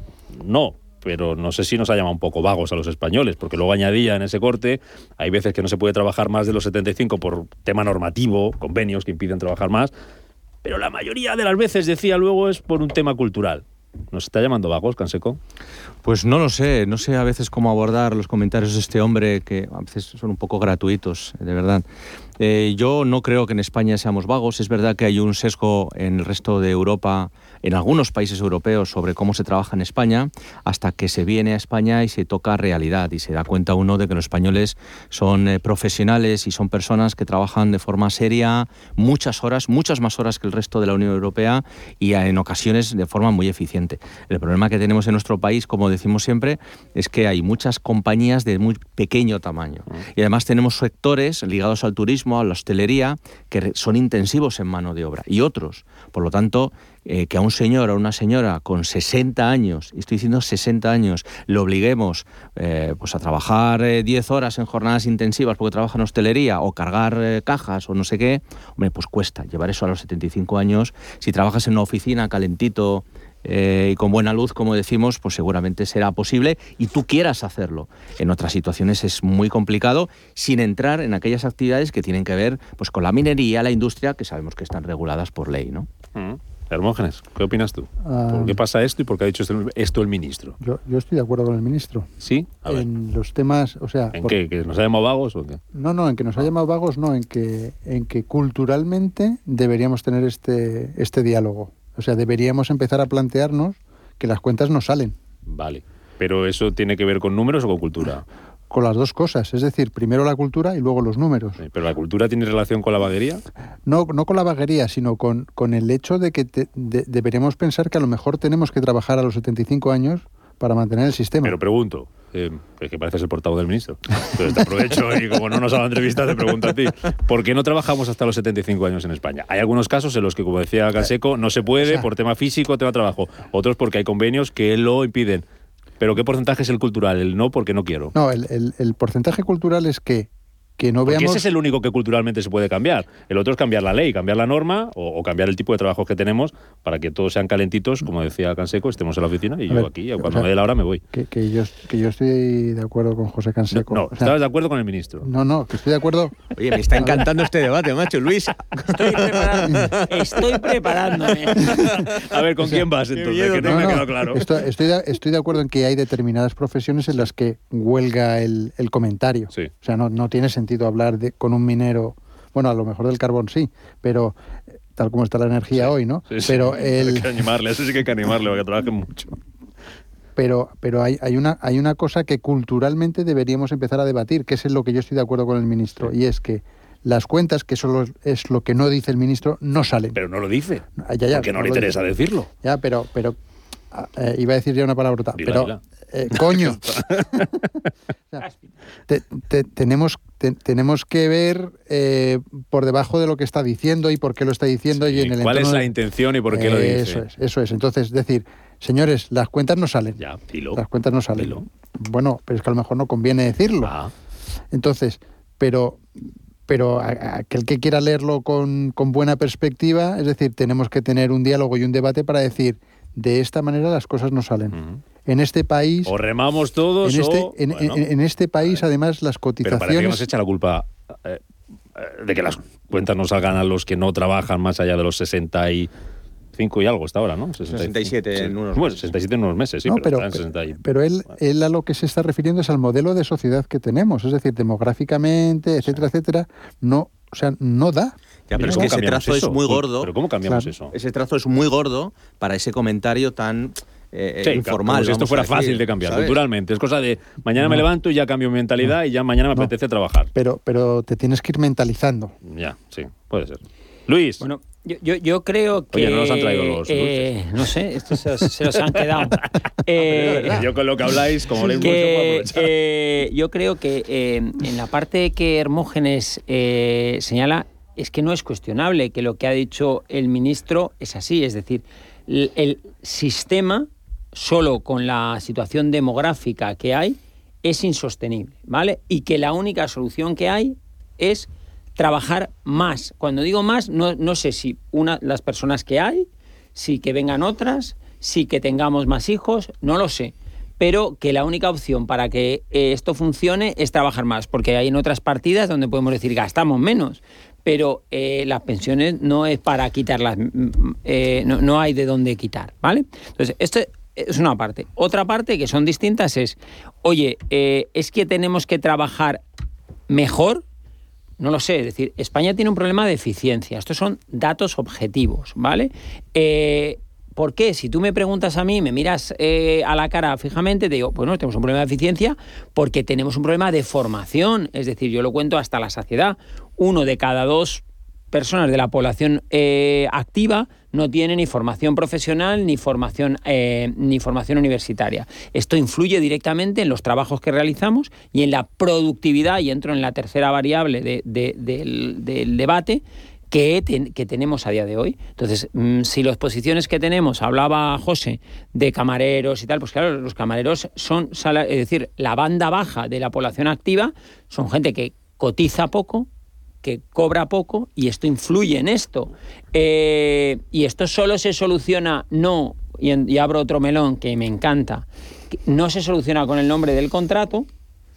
No, pero no sé si nos ha llamado un poco vagos a los españoles, porque luego añadía en ese corte, hay veces que no se puede trabajar más de los 75 por tema normativo, convenios que impiden trabajar más, pero la mayoría de las veces, decía luego, es por un tema cultural. ¿Nos está llamando vagos, Canseco? Pues no lo sé, no sé a veces cómo abordar los comentarios de este hombre que a veces son un poco gratuitos, de verdad. Eh, yo no creo que en España seamos vagos. Es verdad que hay un sesgo en el resto de Europa, en algunos países europeos, sobre cómo se trabaja en España, hasta que se viene a España y se toca realidad y se da cuenta uno de que los españoles son eh, profesionales y son personas que trabajan de forma seria muchas horas, muchas más horas que el resto de la Unión Europea y en ocasiones de forma muy eficiente. El problema que tenemos en nuestro país, como decimos siempre, es que hay muchas compañías de muy pequeño tamaño. Y además tenemos sectores ligados al turismo, a la hostelería, que son intensivos en mano de obra. Y otros, por lo tanto, eh, que a un señor o una señora con 60 años, y estoy diciendo 60 años, le obliguemos eh, pues a trabajar eh, 10 horas en jornadas intensivas porque trabaja en hostelería o cargar eh, cajas o no sé qué, hombre, pues cuesta llevar eso a los 75 años. Si trabajas en una oficina calentito, eh, y con buena luz, como decimos, pues seguramente será posible y tú quieras hacerlo. En otras situaciones es muy complicado, sin entrar en aquellas actividades que tienen que ver pues, con la minería, la industria, que sabemos que están reguladas por ley, ¿no? Mm. Hermógenes, ¿qué opinas tú? Ah. ¿Por qué pasa esto y por qué ha dicho esto el ministro? Yo, yo estoy de acuerdo con el ministro. ¿Sí? A ver. En los temas, o sea... ¿En por- qué? ¿Que nos ha llamado vagos o qué? No, no, en que nos ha llamado vagos, no, en que, en que culturalmente deberíamos tener este, este diálogo. O sea, deberíamos empezar a plantearnos que las cuentas no salen. Vale. ¿Pero eso tiene que ver con números o con cultura? Con las dos cosas, es decir, primero la cultura y luego los números. ¿Pero la cultura tiene relación con la vaguería? No, no con la vaguería, sino con, con el hecho de que te- de- deberíamos pensar que a lo mejor tenemos que trabajar a los 75 años para mantener el sistema. Pero pregunto, eh, es que pareces el portavoz del ministro. Entonces te aprovecho y como no nos ha dado entrevista te pregunto a ti. ¿Por qué no trabajamos hasta los 75 años en España? Hay algunos casos en los que, como decía Canseco, no se puede por tema físico, tema trabajo. Otros porque hay convenios que lo impiden. ¿Pero qué porcentaje es el cultural? El no porque no quiero. No, el porcentaje cultural es que, que no Porque veamos... ese es el único que culturalmente se puede cambiar. El otro es cambiar la ley, cambiar la norma o, o cambiar el tipo de trabajo que tenemos para que todos sean calentitos, como decía Canseco, estemos en la oficina y A yo ver, aquí, o cuando sea, me dé la hora me voy. Que, que yo, que yo estoy de acuerdo con José Canseco. No, O sea, estabas de acuerdo con el ministro. no, no, que estoy de acuerdo. Oye, me está encantando este debate, macho. Luis, Estoy, preparando- estoy preparándome. A ver, ¿con O sea, quién vas entonces? Que no, No, me ha no, quedado claro. Estoy, estoy de, estoy de acuerdo en que hay determinadas profesiones en las que huelga el, el comentario. O sea, no, no tiene sentido hablar de, con un minero, bueno, a lo mejor del carbón sí, pero eh, tal como está la energía hoy, ¿no? Sí, sí. Pero Hay el, que animarle, eso sí que hay que animarle, para que trabaje mucho. pero, pero hay, hay, una, hay una cosa que culturalmente deberíamos empezar a debatir, que es en lo que yo estoy de acuerdo con el ministro, y es que las cuentas, que eso es lo que no dice el ministro, no salen. Pero no lo dice. Ah, ya, ya, porque no, le interesa dice. decirlo. Ya, pero, pero ah, eh, iba a decir ya una palabrota, Dila, pero dila. eh, coño, O sea, te- te- tenemos, te- tenemos que ver eh, por debajo de lo que está diciendo y por qué lo está diciendo y en el ¿Cuál es la de- intención y por qué lo dice? Eso es, eso es. Entonces, decir, señores, las cuentas no salen. Ya, dilo. Las cuentas no salen. Bueno, pero es que a lo mejor no conviene decirlo. Ah. Entonces, pero pero aquel que quiera leerlo con, con buena perspectiva, es decir, tenemos que tener un diálogo y un debate para decir, de esta manera las cosas no salen. En este país... O remamos todos en, este, o... en, bueno, en- en este país, además, las pero parece que cotizaciones... nos echa la culpa eh, eh, de que las cuentas no salgan a los que no trabajan más allá de los 65 y algo hasta ahora, ¿no? 67 en unos Bueno, 67 en unos meses, sí, No, pero, pero, 60 y- pero él, él a lo que se está refiriendo es al modelo de sociedad que tenemos, es decir, demográficamente, etcétera, etcétera, no, o sea, no da. Ya, pero es que ese trazo es muy gordo. ¿Pero cómo cambiamos Claro. eso? Ese trazo es muy gordo para ese comentario tan eh, Sí, informal. como si esto fuera fácil de cambiar, ¿sabes? culturalmente. Es cosa de mañana me levanto y ya cambio mi mentalidad y ya mañana me apetece trabajar. Pero, pero te tienes que ir mentalizando. Ya, sí, puede ser. Luis. Bueno, yo, yo, yo creo que. Oye, no nos han traído los eh, No sé, estos se, los- se los han quedado. Eh, yo con lo que habláis, como puedo que, aprovechar. eh, yo creo que eh, en la parte que Hermógenes eh, señala es que no es cuestionable que lo que ha dicho el ministro es así, es decir, el, el sistema solo con la situación demográfica que hay es insostenible, ¿vale? Y que la única solución que hay es trabajar más. Cuando digo más, no, no sé si una, las personas que hay, si que vengan otras, si que tengamos más hijos, no lo sé. Pero que la única opción para que eh, esto funcione es trabajar más, porque hay en otras partidas donde podemos decir gastamos menos, pero eh, las pensiones no es para quitarlas, mm, mm, eh, no, no hay de dónde quitar, ¿vale? Entonces, esto es una parte. Otra parte que son distintas es, oye, eh, es que tenemos que trabajar mejor, no lo sé, es decir, España tiene un problema de eficiencia. Estos son datos objetivos, ¿vale? Eh, ¿Por qué? Si tú me preguntas a mí, me miras eh, a la cara fijamente, te digo, pues no, tenemos un problema de eficiencia porque tenemos un problema de formación. Es decir, yo lo cuento hasta la saciedad. Uno de cada dos personas de la población eh, activa no tiene ni formación profesional ni formación, eh, ni formación universitaria. Esto influye directamente en los trabajos que realizamos y en la productividad, y entro en la tercera variable de- de- del, debate, que, que tenemos a día de hoy. Entonces, mm, si las posiciones que tenemos, hablaba José, de camareros y tal, pues claro, los camareros son, es decir, la banda baja de la población activa son gente que cotiza poco, que cobra poco y esto influye en esto. Eh, y esto solo se soluciona, no, y, en- y abro otro melón que me encanta, no se soluciona con el nombre del contrato,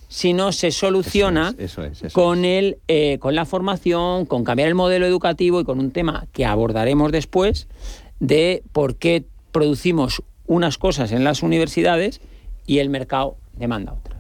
sino se soluciona Eso es, eso con, el, eh, con la formación, con cambiar el modelo educativo y con un tema que abordaremos después de por qué producimos unas cosas en las universidades y el mercado demanda otras.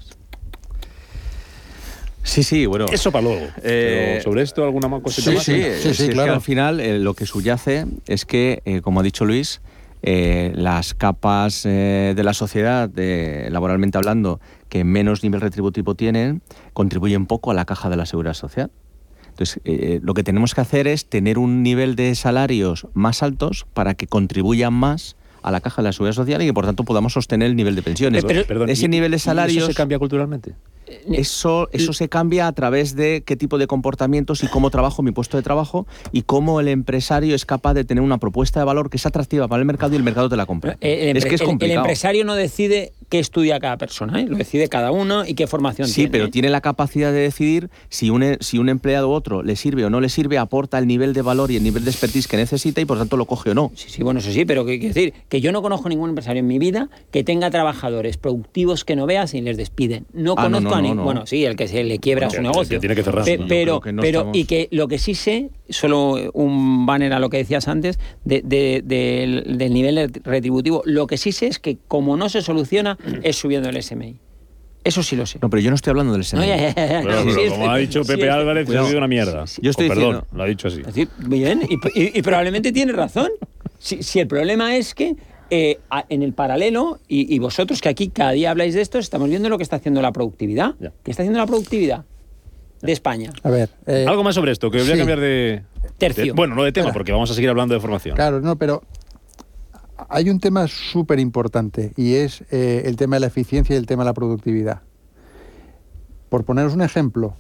Sí, sí, bueno. Eso para luego. Eh, Pero sobre esto, ¿alguna más cosita Sí, más? sí, es que al final eh, lo que subyace es que, eh, como ha dicho Luis, eh, las capas eh, de la sociedad, eh, laboralmente hablando, que menos nivel retributivo tienen, contribuyen poco a la caja de la seguridad social. Entonces, eh, lo que tenemos que hacer es tener un nivel de salarios más altos para que contribuyan más a la caja de la seguridad social y que por tanto podamos sostener el nivel de pensiones. Eh, pero- perdón, Ese ¿y- nivel de y eso salarios se cambia culturalmente? Eso, eso se cambia a través de qué tipo de comportamientos y cómo trabajo mi puesto de trabajo y cómo el empresario es capaz de tener una propuesta de valor que es atractiva para el mercado y el mercado te la compra. Eh, El, es que es el- el complicado. empresario no decide qué estudia cada persona, ¿eh? lo decide cada uno y qué formación sí, tiene. Sí, pero tiene la capacidad de decidir si un, si un empleado u otro le sirve o no le sirve, aporta el nivel de valor y el nivel de expertise que necesita y por tanto lo coge o no. Sí, sí, bueno, eso sí, pero quiero decir que yo no conozco ningún empresario en mi vida que tenga trabajadores productivos que no veas y les despiden. No Ah, no, conozco no, a no. Bueno, sí, el que se le quiebra Bueno, su negocio. que tiene que cerrar. Pe- pero, que no pero estamos- y que lo que sí sé, solo un banner a lo que decías antes, de- de- del, del nivel retributivo, lo que sí sé es que como no se soluciona es subiendo el SMI. Eso sí lo sé. No, pero yo no estoy hablando del SMI. No, ya, ya, ya, ya. Pero, Sí, pero sí, como sí, ha dicho Pepe sí. Álvarez, ha sido una mierda. Yo estoy Oh, perdón, diciendo- lo ha dicho así. Es decir, bien, y, y- y probablemente tiene razón. Si, si el problema es que eh, en el paralelo, y, y vosotros que aquí cada día habláis de esto, estamos viendo lo que está haciendo la productividad. ¿Qué está haciendo la productividad de España? A ver. eh, Algo más sobre esto, que voy a cambiar de... Tercio. de- bueno, no de tema, porque vamos a seguir hablando de formación. Claro, no, pero hay un tema súper importante y es eh, el tema de la eficiencia y el tema de la productividad. Por poneros un ejemplo,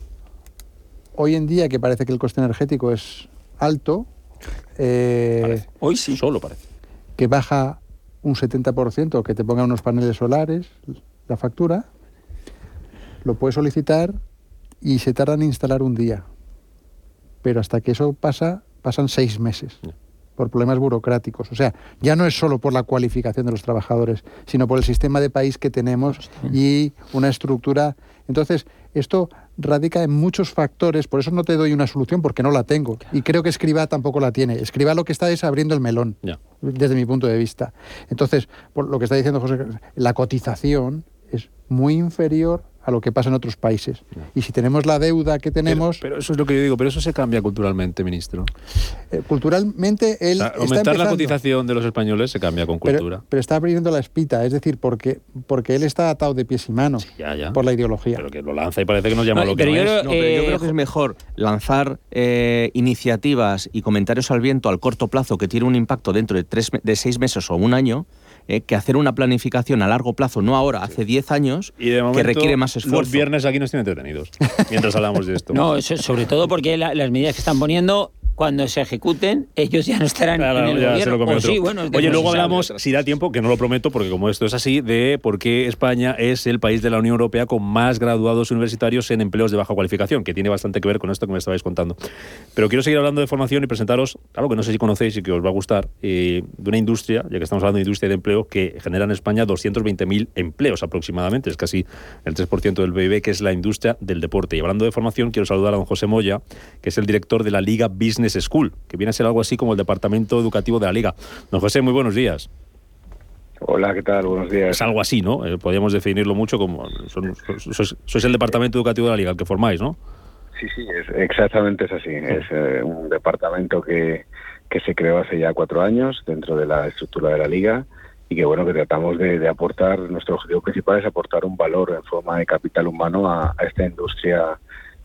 hoy en día que parece que el coste energético es alto, eh, Hoy sí. Solo parece. que baja un 70%, que te pongan unos paneles solares, la factura, lo puedes solicitar y se tarda en instalar un día. Pero hasta que eso pasa, pasan seis meses por problemas burocráticos. O sea, ya no es solo por la cualificación de los trabajadores, sino por el sistema de país que tenemos y una estructura. Entonces, esto radica en muchos factores, por eso no te doy una solución porque no la tengo. Y creo que Escriba tampoco la tiene. Escriba lo que está es abriendo el melón, desde mi punto de vista. Entonces, por lo que está diciendo José, la cotización es muy inferior a lo que pasa en otros países. Y si tenemos la deuda que tenemos, Pero eso es lo que yo digo, pero eso se cambia culturalmente, ministro. eh, culturalmente él O sea, está aumentar la cotización de los españoles se cambia con Pero- cultura. Pero, está abriendo la espita, es decir, porque, porque él está atado de pies y manos Ya, ya. por la ideología. Pero que lo lanza y parece que nos llama No, lo que pero no yo es. No, pero yo Eh, creo que es mejor lanzar eh, iniciativas y comentarios al viento al corto plazo que tiene un impacto dentro de, tres, de seis meses o un año eh, que hacer una planificación a largo plazo, no ahora, hace diez años, Y de momento, que requiere más Los esfuerzo. viernes aquí nos tienen entretenidos mientras hablamos de esto. No, eso- sobre todo porque la- las medidas que están poniendo, cuando se ejecuten, ellos ya no estarán Claro, en el ya se gobierno. lo come O sí, bueno, es Oye, no luego se sabe. hablamos, si da tiempo, que no lo prometo, porque como esto es así, de por qué España es el país de la Unión Europea con más graduados universitarios en empleos de baja cualificación, que tiene bastante que ver con esto que me estabais contando. Pero quiero seguir hablando de formación y presentaros algo que no sé si conocéis y que os va a gustar, eh, de una industria, ya que estamos hablando de industria de empleo, que genera en España 220.000 empleos aproximadamente, es casi el 3% del PIB, que es la industria del deporte. Y hablando de formación, quiero saludar a don José Moya, que es el director de la Liga Business School, que viene a ser algo así como el departamento educativo de la Liga. Don José, muy buenos días. Hola, ¿qué tal? Buenos días. Es algo así, ¿no? Eh, podríamos definirlo mucho como... son- sois, sois el departamento educativo de la Liga, el que formáis, ¿no? Sí, sí, es, exactamente es así. Es eh, un departamento que, que se creó hace ya cuatro años dentro de la estructura de la liga y que bueno que tratamos de, de aportar. Nuestro objetivo principal es aportar un valor en forma de capital humano a, a esta industria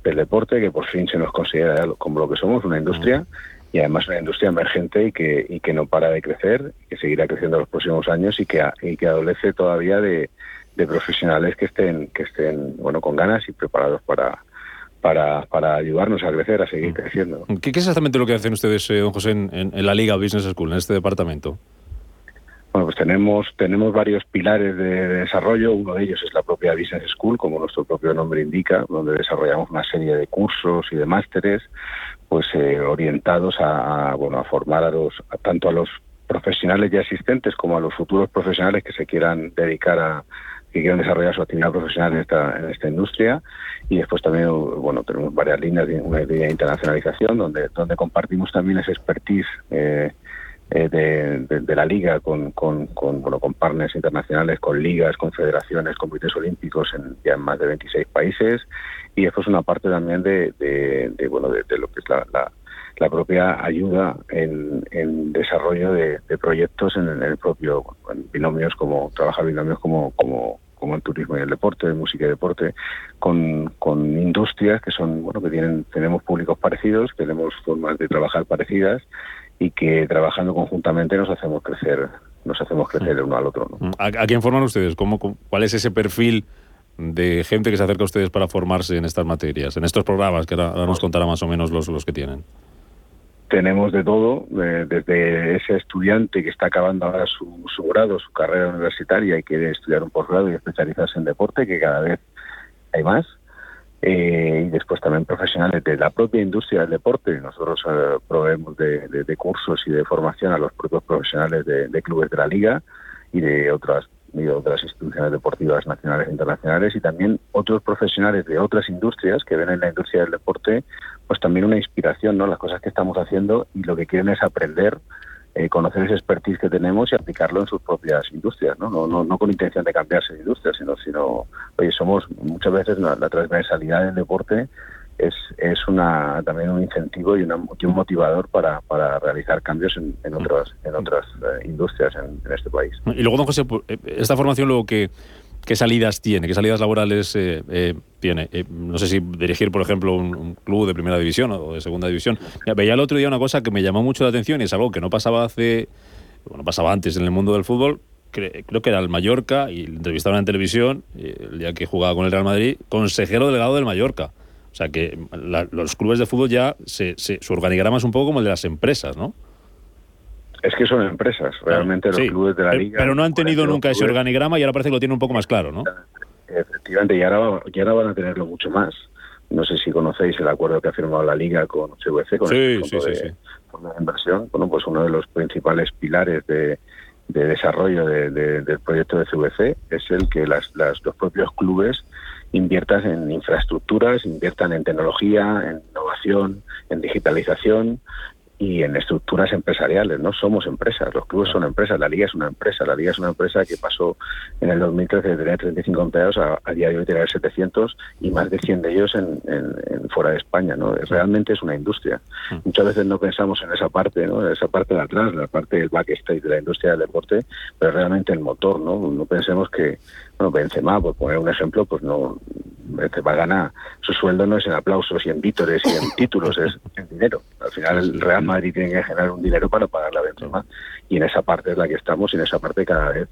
del deporte que por fin se nos considera como lo que somos, una industria y además una industria emergente y que, y que no para de crecer, que seguirá creciendo en los próximos años y que, y que adolece todavía de, de profesionales que estén, que estén bueno con ganas y preparados para, para, para ayudarnos a crecer, a seguir creciendo. ¿Qué, qué es exactamente lo que hacen ustedes, eh, don José, en, en- en la Liga Business School, en este departamento? Bueno, pues tenemos, tenemos varios pilares de, de desarrollo. Uno de ellos es la propia Business School, como nuestro propio nombre indica, donde desarrollamos una serie de cursos y de másteres pues eh, orientados a, bueno a formar a los tanto a los profesionales ya existentes como a los futuros profesionales que se quieran dedicar a que quieran desarrollar su actividad profesional en esta en esta industria y después también bueno tenemos varias líneas una línea de internacionalización donde donde compartimos también esa expertise eh, eh, de, la liga con, con, con, bueno, con partners internacionales, con ligas, con federaciones, comités olímpicos en ya en más de 26 países. Y después una parte también de, de, bueno de, lo que es la, la, la propia ayuda en, en desarrollo de, proyectos en el propio en binomios como trabajar binomios como como como el turismo y el deporte, música y deporte, con, con industrias que son, bueno, que tienen, tenemos públicos parecidos, tenemos formas de trabajar parecidas y que trabajando conjuntamente nos hacemos crecer, nos hacemos crecer el uno al otro. ¿no? ¿A, a quién forman ustedes? ¿Cómo, cómo- ¿Cuál es ese perfil de gente que se acerca a ustedes para formarse en estas materias, en estos programas que ahora, ahora nos contará más o menos los, los que tienen? tenemos de todo, desde ese estudiante que está acabando ahora su, su, grado, su carrera universitaria y quiere estudiar un posgrado y especializarse en deporte, que cada vez hay más, eh, y después también profesionales de la propia industria del deporte. Nosotros eh, proveemos de, de, cursos y de formación a los propios profesionales de, de clubes de la liga y de otras y de otras instituciones deportivas nacionales e internacionales y también otros profesionales de otras industrias que ven en la industria del deporte pues también una inspiración, ¿no? Las cosas que estamos haciendo y lo que quieren es aprender eh, conocer ese expertise que tenemos y aplicarlo en sus propias industrias, ¿no? No, no, con intención de cambiarse de industria, sino, sino oye, somos muchas veces la, transversalidad del deporte es, es una también un incentivo y, una, un motivador para, para realizar cambios en, en otras en otras eh, industrias en, en, este país. Y luego, don José, pues, eh, esta formación luego que ¿Qué salidas tiene? ¿Qué salidas laborales eh, eh, tiene? Eh, no sé si dirigir, por ejemplo, un, club de primera división o de segunda división. Veía el otro día una cosa que me llamó mucho la atención y es algo que no pasaba hace, bueno, pasaba antes en el mundo del fútbol. creo que era el Mallorca y le entrevistaron en televisión el día que jugaba con el Real Madrid, consejero delegado del Mallorca. O sea que los clubes de fútbol ya, se, su organigrama es un poco como el de las empresas, ¿no? Es que son empresas, realmente los clubes de la liga. Pero no han tenido nunca ese organigrama y ahora parece que lo tienen un poco más claro, ¿no? Efectivamente, y ahora, y ahora van a tenerlo mucho más. No sé si conocéis el acuerdo que ha firmado la liga con CVC, con el fondo, de, inversión. Bueno, pues uno de los principales pilares de, desarrollo del proyecto de CVC es el que las, las, los propios clubes inviertan en infraestructuras, inviertan en tecnología, en innovación, en digitalización, y en estructuras empresariales, ¿no? Somos empresas, los clubes son empresas, la liga es una empresa, la liga es una empresa que pasó en el 2013 de tener 35 empleados a, día de hoy tener 700 y más de 100 de ellos en, fuera de España, ¿no? Realmente es una industria. Muchas veces no pensamos en esa parte, ¿no? En esa parte de atrás, la parte del backstage de la industria del deporte, pero realmente el motor, ¿no? No pensemos que, bueno, Benzema, por poner un ejemplo, pues no, va a ganar, su sueldo no es en aplausos y en vítores y en títulos, es en dinero. Al final el Real Madrid tiene que generar un dinero para pagarle a Benzema y en esa parte es la que estamos y en esa parte cada vez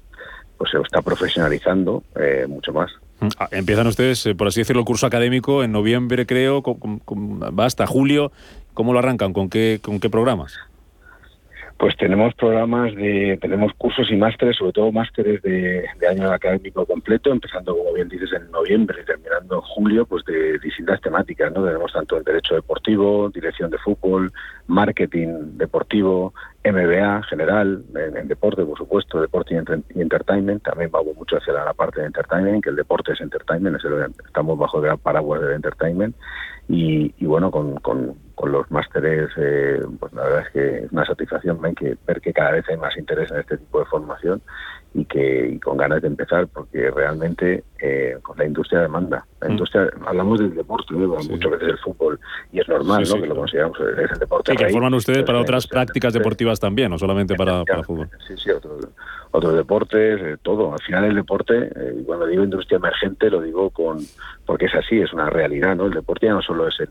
pues se está profesionalizando eh, mucho más. Ah, empiezan ustedes, eh, por así decirlo, el curso académico en noviembre, creo, va hasta julio. ¿Cómo lo arrancan? ¿Con qué, con qué programas? Pues tenemos programas de, tenemos cursos y másteres, sobre todo másteres de, año académico completo, empezando, como bien dices, en noviembre y terminando en julio, pues de distintas temáticas, ¿no? Tenemos tanto en Derecho Deportivo, Dirección de Fútbol, Marketing Deportivo, MBA general, en, deporte, por supuesto, deporte y, entertainment. También vamos mucho hacia la parte de entertainment, que el deporte es entertainment, estamos bajo el paraguas del entertainment. Y, bueno, con, con, los másteres, eh, pues la verdad es que es una satisfacción ver que cada vez hay más interés en este tipo de formación y que con ganas de empezar, porque realmente eh, la industria demanda. La mm. industria, hablamos del deporte, muchas veces del fútbol, y es normal ¿no? que lo consideramos es el deporte. Sí, que forman ustedes para otras prácticas deportivas también, no solamente para, para fútbol. Sí, sí, otros deportes, eh, todo. Al final el deporte, eh, y cuando digo industria emergente, lo digo con porque es así, es una realidad, ¿no? El deporte ya no solo es el,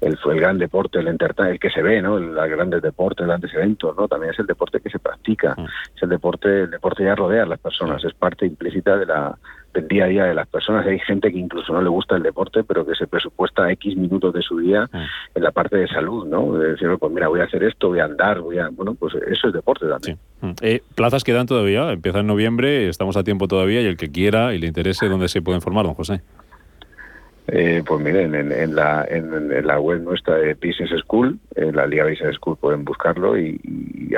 el, el gran deporte, el el que se ve, ¿no? Los grandes deportes, grandes eventos, ¿no? También es el deporte que se practica, mm. es el deporte, el deporte ya rodea a las personas, es parte implícita de la del día a día de las personas. Hay gente que incluso no le gusta el deporte, pero que se presupuesta X minutos de su día en la parte de salud, ¿no? De decir, pues mira, voy a hacer esto, voy a andar, voy a... Bueno, pues eso es deporte también. Mm. Eh, plazas quedan todavía, empieza en noviembre, estamos a tiempo todavía y el que quiera y le interese, ¿dónde se puede informar, don José? Eh, pues miren, en, la, en, la web nuestra de Business School, en la Liga Business School pueden buscarlo y,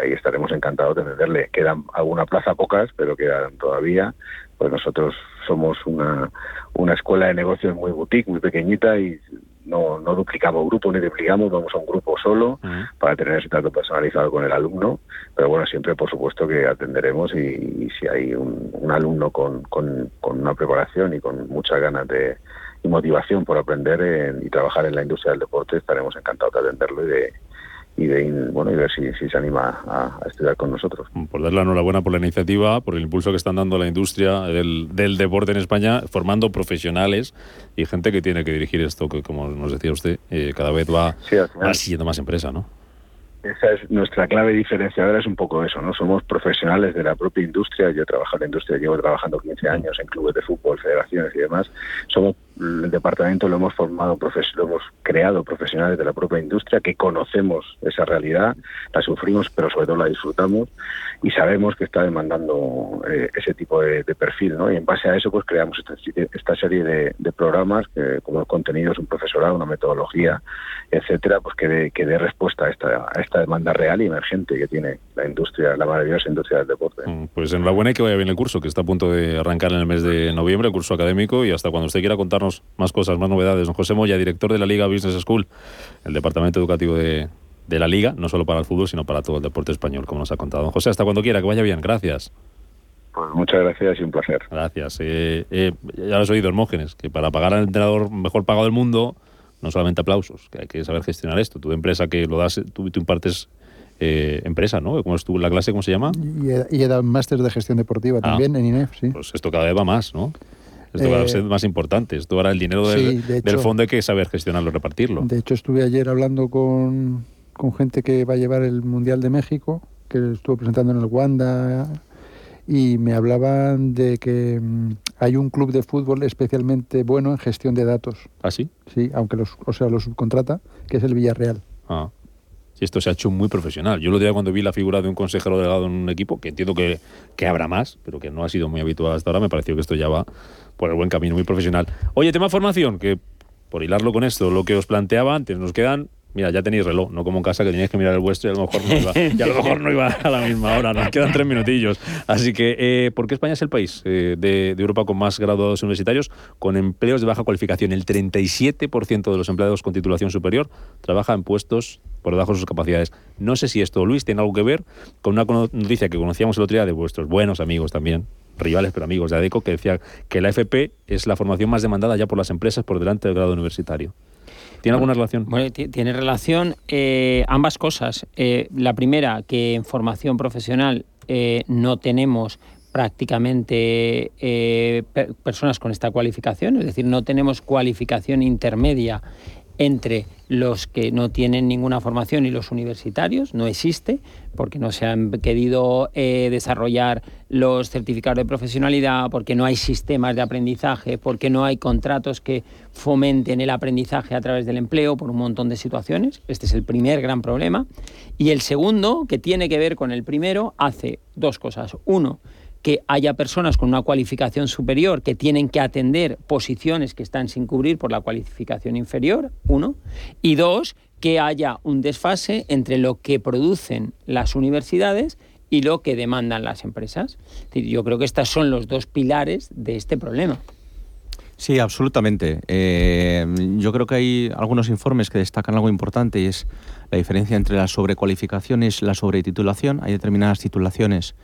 ahí estaremos encantados de atenderle. Quedan alguna plaza, pocas, pero quedan todavía. Pues nosotros somos una, una escuela de negocios muy boutique, muy pequeñita y no, no duplicamos grupos ni duplicamos, vamos a un grupo solo para tener ese trato personalizado con el alumno. Pero bueno, siempre por supuesto que atenderemos y, si hay un, un alumno con, con, con una preparación y con muchas ganas de y motivación por aprender y trabajar en la industria del deporte, estaremos encantados de atenderlo y de, y de bueno y ver si, si se anima a, estudiar con nosotros. Por darle la enhorabuena por la iniciativa, por el impulso que están dando a la industria del, del, deporte en España, formando profesionales y gente que tiene que dirigir esto, que como nos decía usted, eh, cada vez va, va siendo más empresa, ¿no? esa es nuestra clave diferenciadora, es un poco eso, ¿no? Somos profesionales de la propia industria, yo trabajo en la industria, llevo trabajando 15 años en clubes de fútbol, federaciones y demás, somos lo hemos formado, lo hemos creado profesionales de la propia industria que conocemos esa realidad, la sufrimos, pero sobre todo la disfrutamos y sabemos que está demandando eh, ese tipo de, perfil, ¿no? Y en base a eso, pues creamos esta, serie de, programas, que, como el contenido es un profesorado, una metodología, etcétera, pues que dé, que respuesta a esta, a esta demanda real y emergente que tiene la industria, la maravillosa industria del deporte. Mm, pues enhorabuena y que vaya bien el curso, que está a punto de arrancar en el mes de noviembre, el curso académico, y hasta cuando usted quiera contarnos más cosas, más novedades. Don José Moya, director de la Liga Business School, el departamento educativo de, de la Liga, no solo para el fútbol, sino para todo el deporte español, como nos ha contado. Don José, hasta cuando quiera, que vaya bien, gracias. Pues muchas gracias y un placer. Gracias. Eh, eh, ya lo has oído, Hermógenes, que para pagar al entrenador mejor pagado del mundo, no solamente aplausos, que hay que saber gestionar esto. Tu empresa que lo das, tú, tú impartes eh, empresa, ¿no? ¿Cómo estuvo la clase? ¿Cómo se llama? Y he, dado un máster de gestión deportiva ah. también en INEF, sí. Pues esto cada vez va más, ¿no? Esto va a ser más importante. Esto ahora el dinero del, fondo hay que saber gestionarlo, repartirlo. De hecho, estuve ayer hablando con, con gente que va a llevar el Mundial de México, que estuvo presentando en el Wanda, y me hablaban de que mm, hay un club de fútbol especialmente bueno en gestión de datos. ¿Ah, sí? Sí, aunque los, o sea, lo subcontrata, que es el Villarreal. Ah. Sí, esto se ha hecho muy profesional. Yo lo diría cuando vi la figura de un consejero delegado en un equipo, que entiendo que, que habrá más, pero que no ha sido muy habitual hasta ahora, me pareció que esto ya va por el buen camino, muy profesional. Oye, tema formación, que por hilarlo con esto, lo que os planteaba antes, nos quedan Mira, ya tenéis reloj, no como en casa que teníais que mirar el vuestro y a lo mejor no iba, y a, lo mejor no iba a la misma hora, nos quedan tres minutillos. Así que, eh, ¿por qué España es el país eh, de, Europa con más graduados universitarios con empleos de baja cualificación? El 37% de los empleados con titulación superior trabaja en puestos por debajo de sus capacidades. No sé si esto, Luis, tiene algo que ver con una noticia que conocíamos el otro día de vuestros buenos amigos también, rivales pero amigos de ADECO, que decía que la FP es la formación más demandada ya por las empresas por delante del grado universitario. ¿Tiene alguna relación? Bueno, tiene relación eh, ambas cosas. Eh, la primera, que en formación profesional eh, no tenemos prácticamente personas con esta cualificación, es decir, no tenemos cualificación intermedia entre los que no tienen ninguna formación y los universitarios, no existe, porque no se han querido eh, desarrollar los certificados de profesionalidad, porque no hay sistemas de aprendizaje, porque no hay contratos que fomenten el aprendizaje a través del empleo, por un montón de situaciones. Este es el primer gran problema. Y el segundo, que tiene que ver con el primero, hace dos cosas. Uno, que haya personas con una cualificación superior que tienen que atender posiciones que están sin cubrir por la cualificación inferior, uno, y dos, que haya un desfase entre lo que producen las universidades y lo que demandan las empresas. Yo creo que estos son los dos pilares de este problema. Sí, absolutamente. Eh, yo creo que hay algunos informes que destacan algo importante y es la diferencia entre la sobrecualificación y la sobretitulación. Hay determinadas titulaciones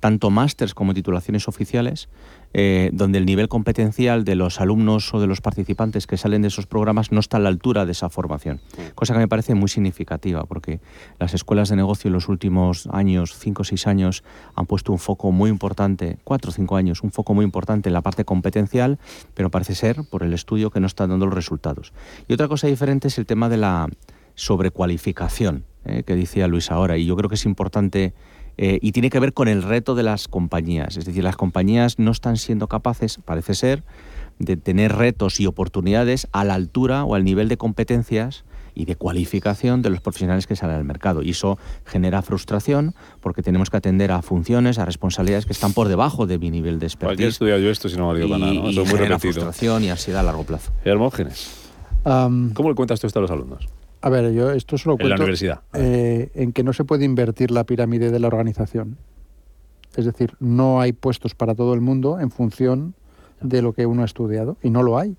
tanto másters como titulaciones oficiales, eh, donde el nivel competencial de los alumnos o de los participantes que salen de esos programas no está a la altura de esa formación. Cosa que me parece muy significativa, porque las escuelas de negocio en los últimos años, cinco o seis años, han puesto un foco muy importante, cuatro o cinco años, un foco muy importante en la parte competencial, pero parece ser, por el estudio, que no está dando los resultados. Y otra cosa diferente es el tema de la sobrecualificación, eh, que decía Luis ahora, y yo creo que es importante eh, y tiene que ver con el reto de las compañías. Es decir, las compañías no están siendo capaces, parece ser, de tener retos y oportunidades a la altura o al nivel de competencias y de cualificación de los profesionales que salen al mercado. Y eso genera frustración porque tenemos que atender a funciones, a responsabilidades que están por debajo de mi nivel de expertise. he estudiado yo esto si no me para nada. ¿no? Y, genera frustración y ansiedad a largo plazo. Hermógenes, ¿cómo le cuentas tú esto a los alumnos? A ver, yo esto solo cuento en la universidad. Eh, en que no se puede invertir la pirámide de la organización. Es decir, no hay puestos para todo el mundo en función de lo que uno ha estudiado y no lo hay.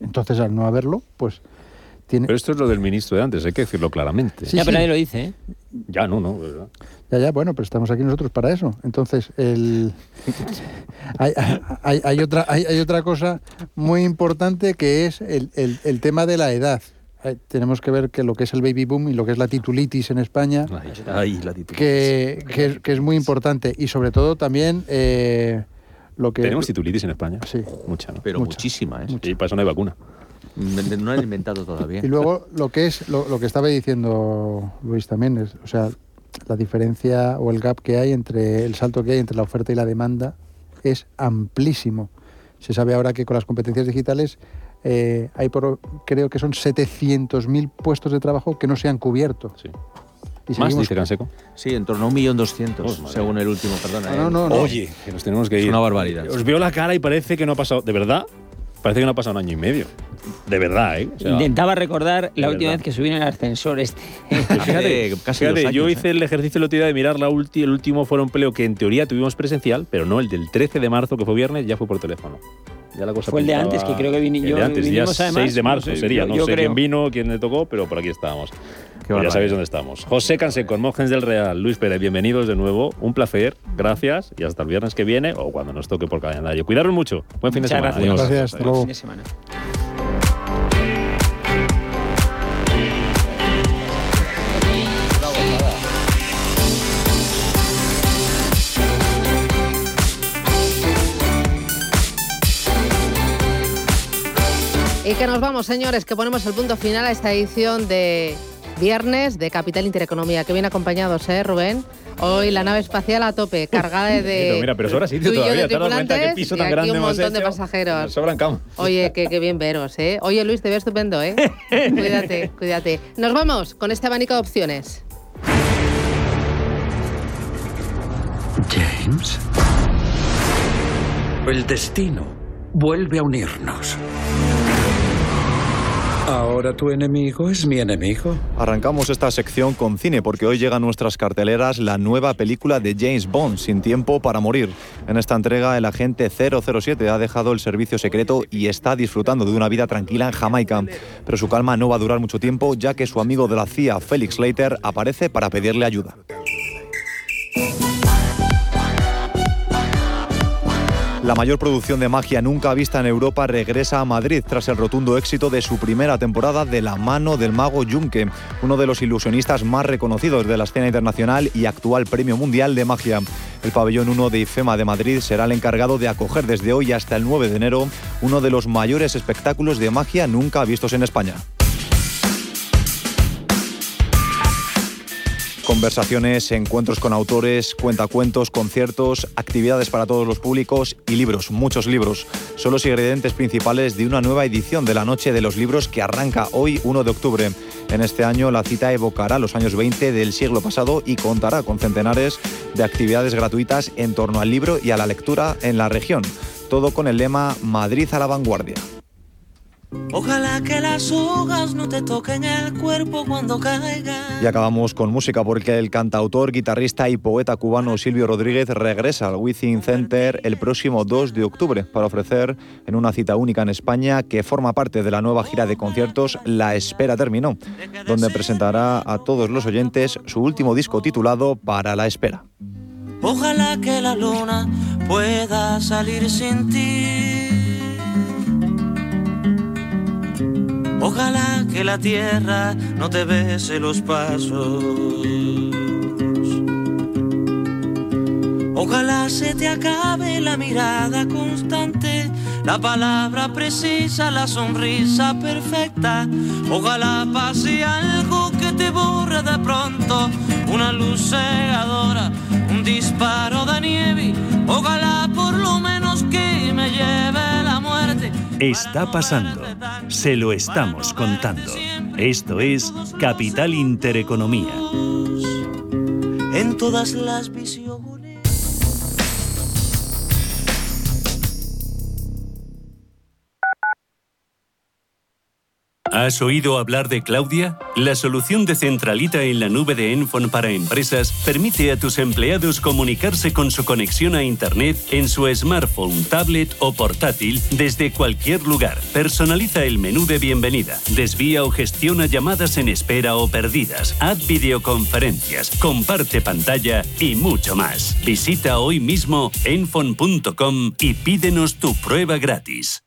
Entonces, al no haberlo, pues tiene... Pero esto es lo del ministro de antes, hay que decirlo claramente. ya, pero nadie lo dice, ¿eh? Ya, no, no, ¿verdad? Ya, ya, bueno, pero estamos aquí nosotros para eso. Entonces, el... hay, hay, hay, otra, hay, hay, otra cosa muy importante que es el, el, el tema de la edad tenemos que ver que lo que es el baby boom y lo que es la titulitis en España, Que, que, es muy importante y sobre todo también eh, lo que... ¿Tenemos titulitis en España? Sí. Mucha, ¿no? Pero muchísima, ¿eh? Y para eso no hay vacuna. No han inventado todavía. Y luego lo que es lo, lo, que estaba diciendo Luis también es, o sea, la diferencia o el gap que hay entre el salto que hay entre la oferta y la demanda es amplísimo. Se sabe ahora que con las competencias digitales eh, hay por, creo que son 700.000 puestos de trabajo que no se han cubierto. Sí. ¿Más, dice Canseco? Sí, en torno a un millón doscientos, según el último, perdona. No, no, no. Oye, que nos tenemos que ir. Es una barbaridad. Os veo la cara y parece que no ha pasado. ¿De verdad? Parece que no ha pasado un año y medio. De verdad, ¿eh? Intentaba recordar la última vez que subí en el ascensor este. fíjate, casi fíjate yo hice ¿eh? el ejercicio el otro día de mirar la el último foro empleo que en teoría tuvimos presencial, pero no el del 13 de marzo, que fue viernes, ya fue por teléfono. Ya la cosa fue el de antes, que creo que vine yo. El de antes, ya 6 de marzo no sé, sería. yo- no yo sé creo. quién vino, quién le tocó, pero por aquí estábamos. Pues ya sabéis dónde estamos. José Canseco, Mogens del Real, Luis Pérez, bienvenidos de nuevo. Un placer, gracias y hasta el viernes que viene o cuando nos toque por calendario. Cuidaros mucho. Buen fin de semana. gracias. Adiós. Gracias, hasta luego. Fin de semana. Y que nos vamos, señores, que ponemos el punto final a esta edición de viernes de Capital Intereconomía. Que bien acompañados, ¿eh, Rubén? Hoy la nave espacial a tope, cargada de. Pero mira, pero sobra sitio tú y yo todavía. de ¿Te has dado cuenta qué tripulantes piso y tan aquí grande un hemos montón de pasajeros. Nos sobran camas. Oye, qué, qué bien veros, ¿eh? Oye, Luis, te veo estupendo, ¿eh? cuídate, cuídate. Nos vamos con este abanico de opciones. James. El destino vuelve a unirnos. Ahora tu enemigo es mi enemigo. Arrancamos esta sección con cine porque hoy llega a nuestras carteleras la nueva película de James Bond, Sin tiempo para morir. En esta entrega el agente 007 ha dejado el servicio secreto y está disfrutando de una vida tranquila en Jamaica. Pero su calma no va a durar mucho tiempo ya que su amigo de la CIA, Felix Leiter, aparece para pedirle ayuda. La mayor producción de magia nunca vista en Europa regresa a Madrid tras el rotundo éxito de su primera temporada de la mano del mago Junque, uno de los ilusionistas más reconocidos de la escena internacional y actual premio mundial de magia. El pabellón 1 de IFEMA de Madrid será el encargado de acoger desde hoy hasta el 9 de enero uno de los mayores espectáculos de magia nunca vistos en España. Conversaciones, encuentros con autores, cuentacuentos, conciertos, actividades para todos los públicos y libros, muchos libros. Son los ingredientes principales de una nueva edición de la Noche de los Libros que arranca hoy 1 de octubre. En este año la cita evocará los años 20 del siglo pasado y contará con centenares de actividades gratuitas en torno al libro y a la lectura en la región. Todo con el lema Madrid a la vanguardia. Ojalá que las hojas no te toquen el cuerpo cuando caigan. Y acabamos con música porque el cantautor, guitarrista y poeta cubano Silvio Rodríguez regresa al Within Center el próximo 2 de octubre para ofrecer en una cita única en España que forma parte de la nueva gira de conciertos La Espera Terminó, donde presentará a todos los oyentes su último disco titulado Para la Espera. Ojalá que la luna pueda salir sin ti. Ojalá que la tierra no te bese los pasos. Ojalá se te acabe la mirada constante, la palabra precisa, la sonrisa perfecta. Ojalá pase algo que te borre de pronto, una luz cegadora, un disparo de nieve. Ojalá por lo menos que me lleve la muerte. Está pasando. Se lo estamos contando. Esto es Capital Intereconomía. En todas las visiones. ¿Has oído hablar de Claudia? La solución de centralita en la nube de Enfone para empresas permite a tus empleados comunicarse con su conexión a Internet en su smartphone, tablet o portátil desde cualquier lugar. Personaliza el menú de bienvenida, desvía o gestiona llamadas en espera o perdidas, haz videoconferencias, comparte pantalla y mucho más. Visita hoy mismo enfone.com y pídenos tu prueba gratis.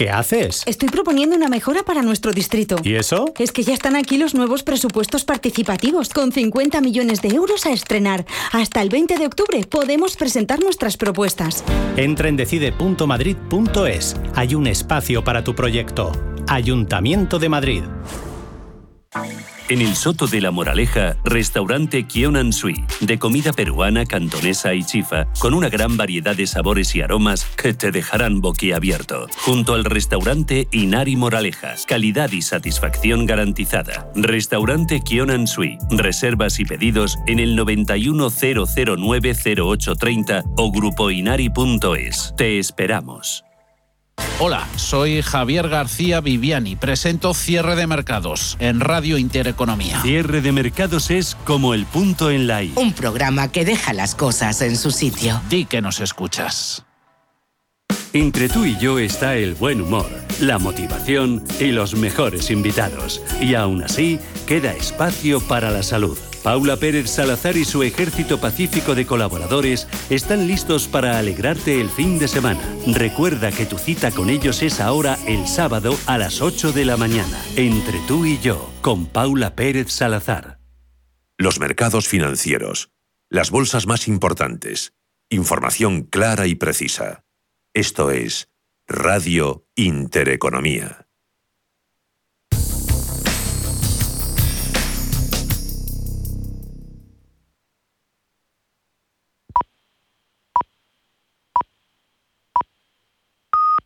¿Qué haces? Estoy proponiendo una mejora para nuestro distrito. ¿Y eso? Es que ya están aquí los nuevos presupuestos participativos, con 50 millones de euros a estrenar. Hasta el 20 de octubre podemos presentar nuestras propuestas. Entra en decide.madrid.es. Hay un espacio para tu proyecto. Ayuntamiento de Madrid. En el Soto de la Moraleja, restaurante Kionan Sui, de comida peruana, cantonesa y chifa, con una gran variedad de sabores y aromas que te dejarán boquiabierto. Junto al restaurante Inari Moraleja, calidad y satisfacción garantizada. Restaurante Kionan Sui, reservas y pedidos en el 910090830 o grupoinari.es. Te esperamos. Hola, soy Javier García Viviani. Presento Cierre de Mercados en Radio Intereconomía. Cierre de mercados es como el punto en la I. Un programa que deja las cosas en su sitio. Di que nos escuchas. Entre tú y yo está el buen humor, la motivación y los mejores invitados. Y aún así, queda espacio para la salud. Paula Pérez Salazar y su ejército pacífico de colaboradores están listos para alegrarte el fin de semana. Recuerda que tu cita con ellos es ahora el sábado a las 8 de la mañana. Entre tú y yo, con Paula Pérez Salazar. Los mercados financieros. Las bolsas más importantes. Información clara y precisa. Esto es Radio Intereconomía.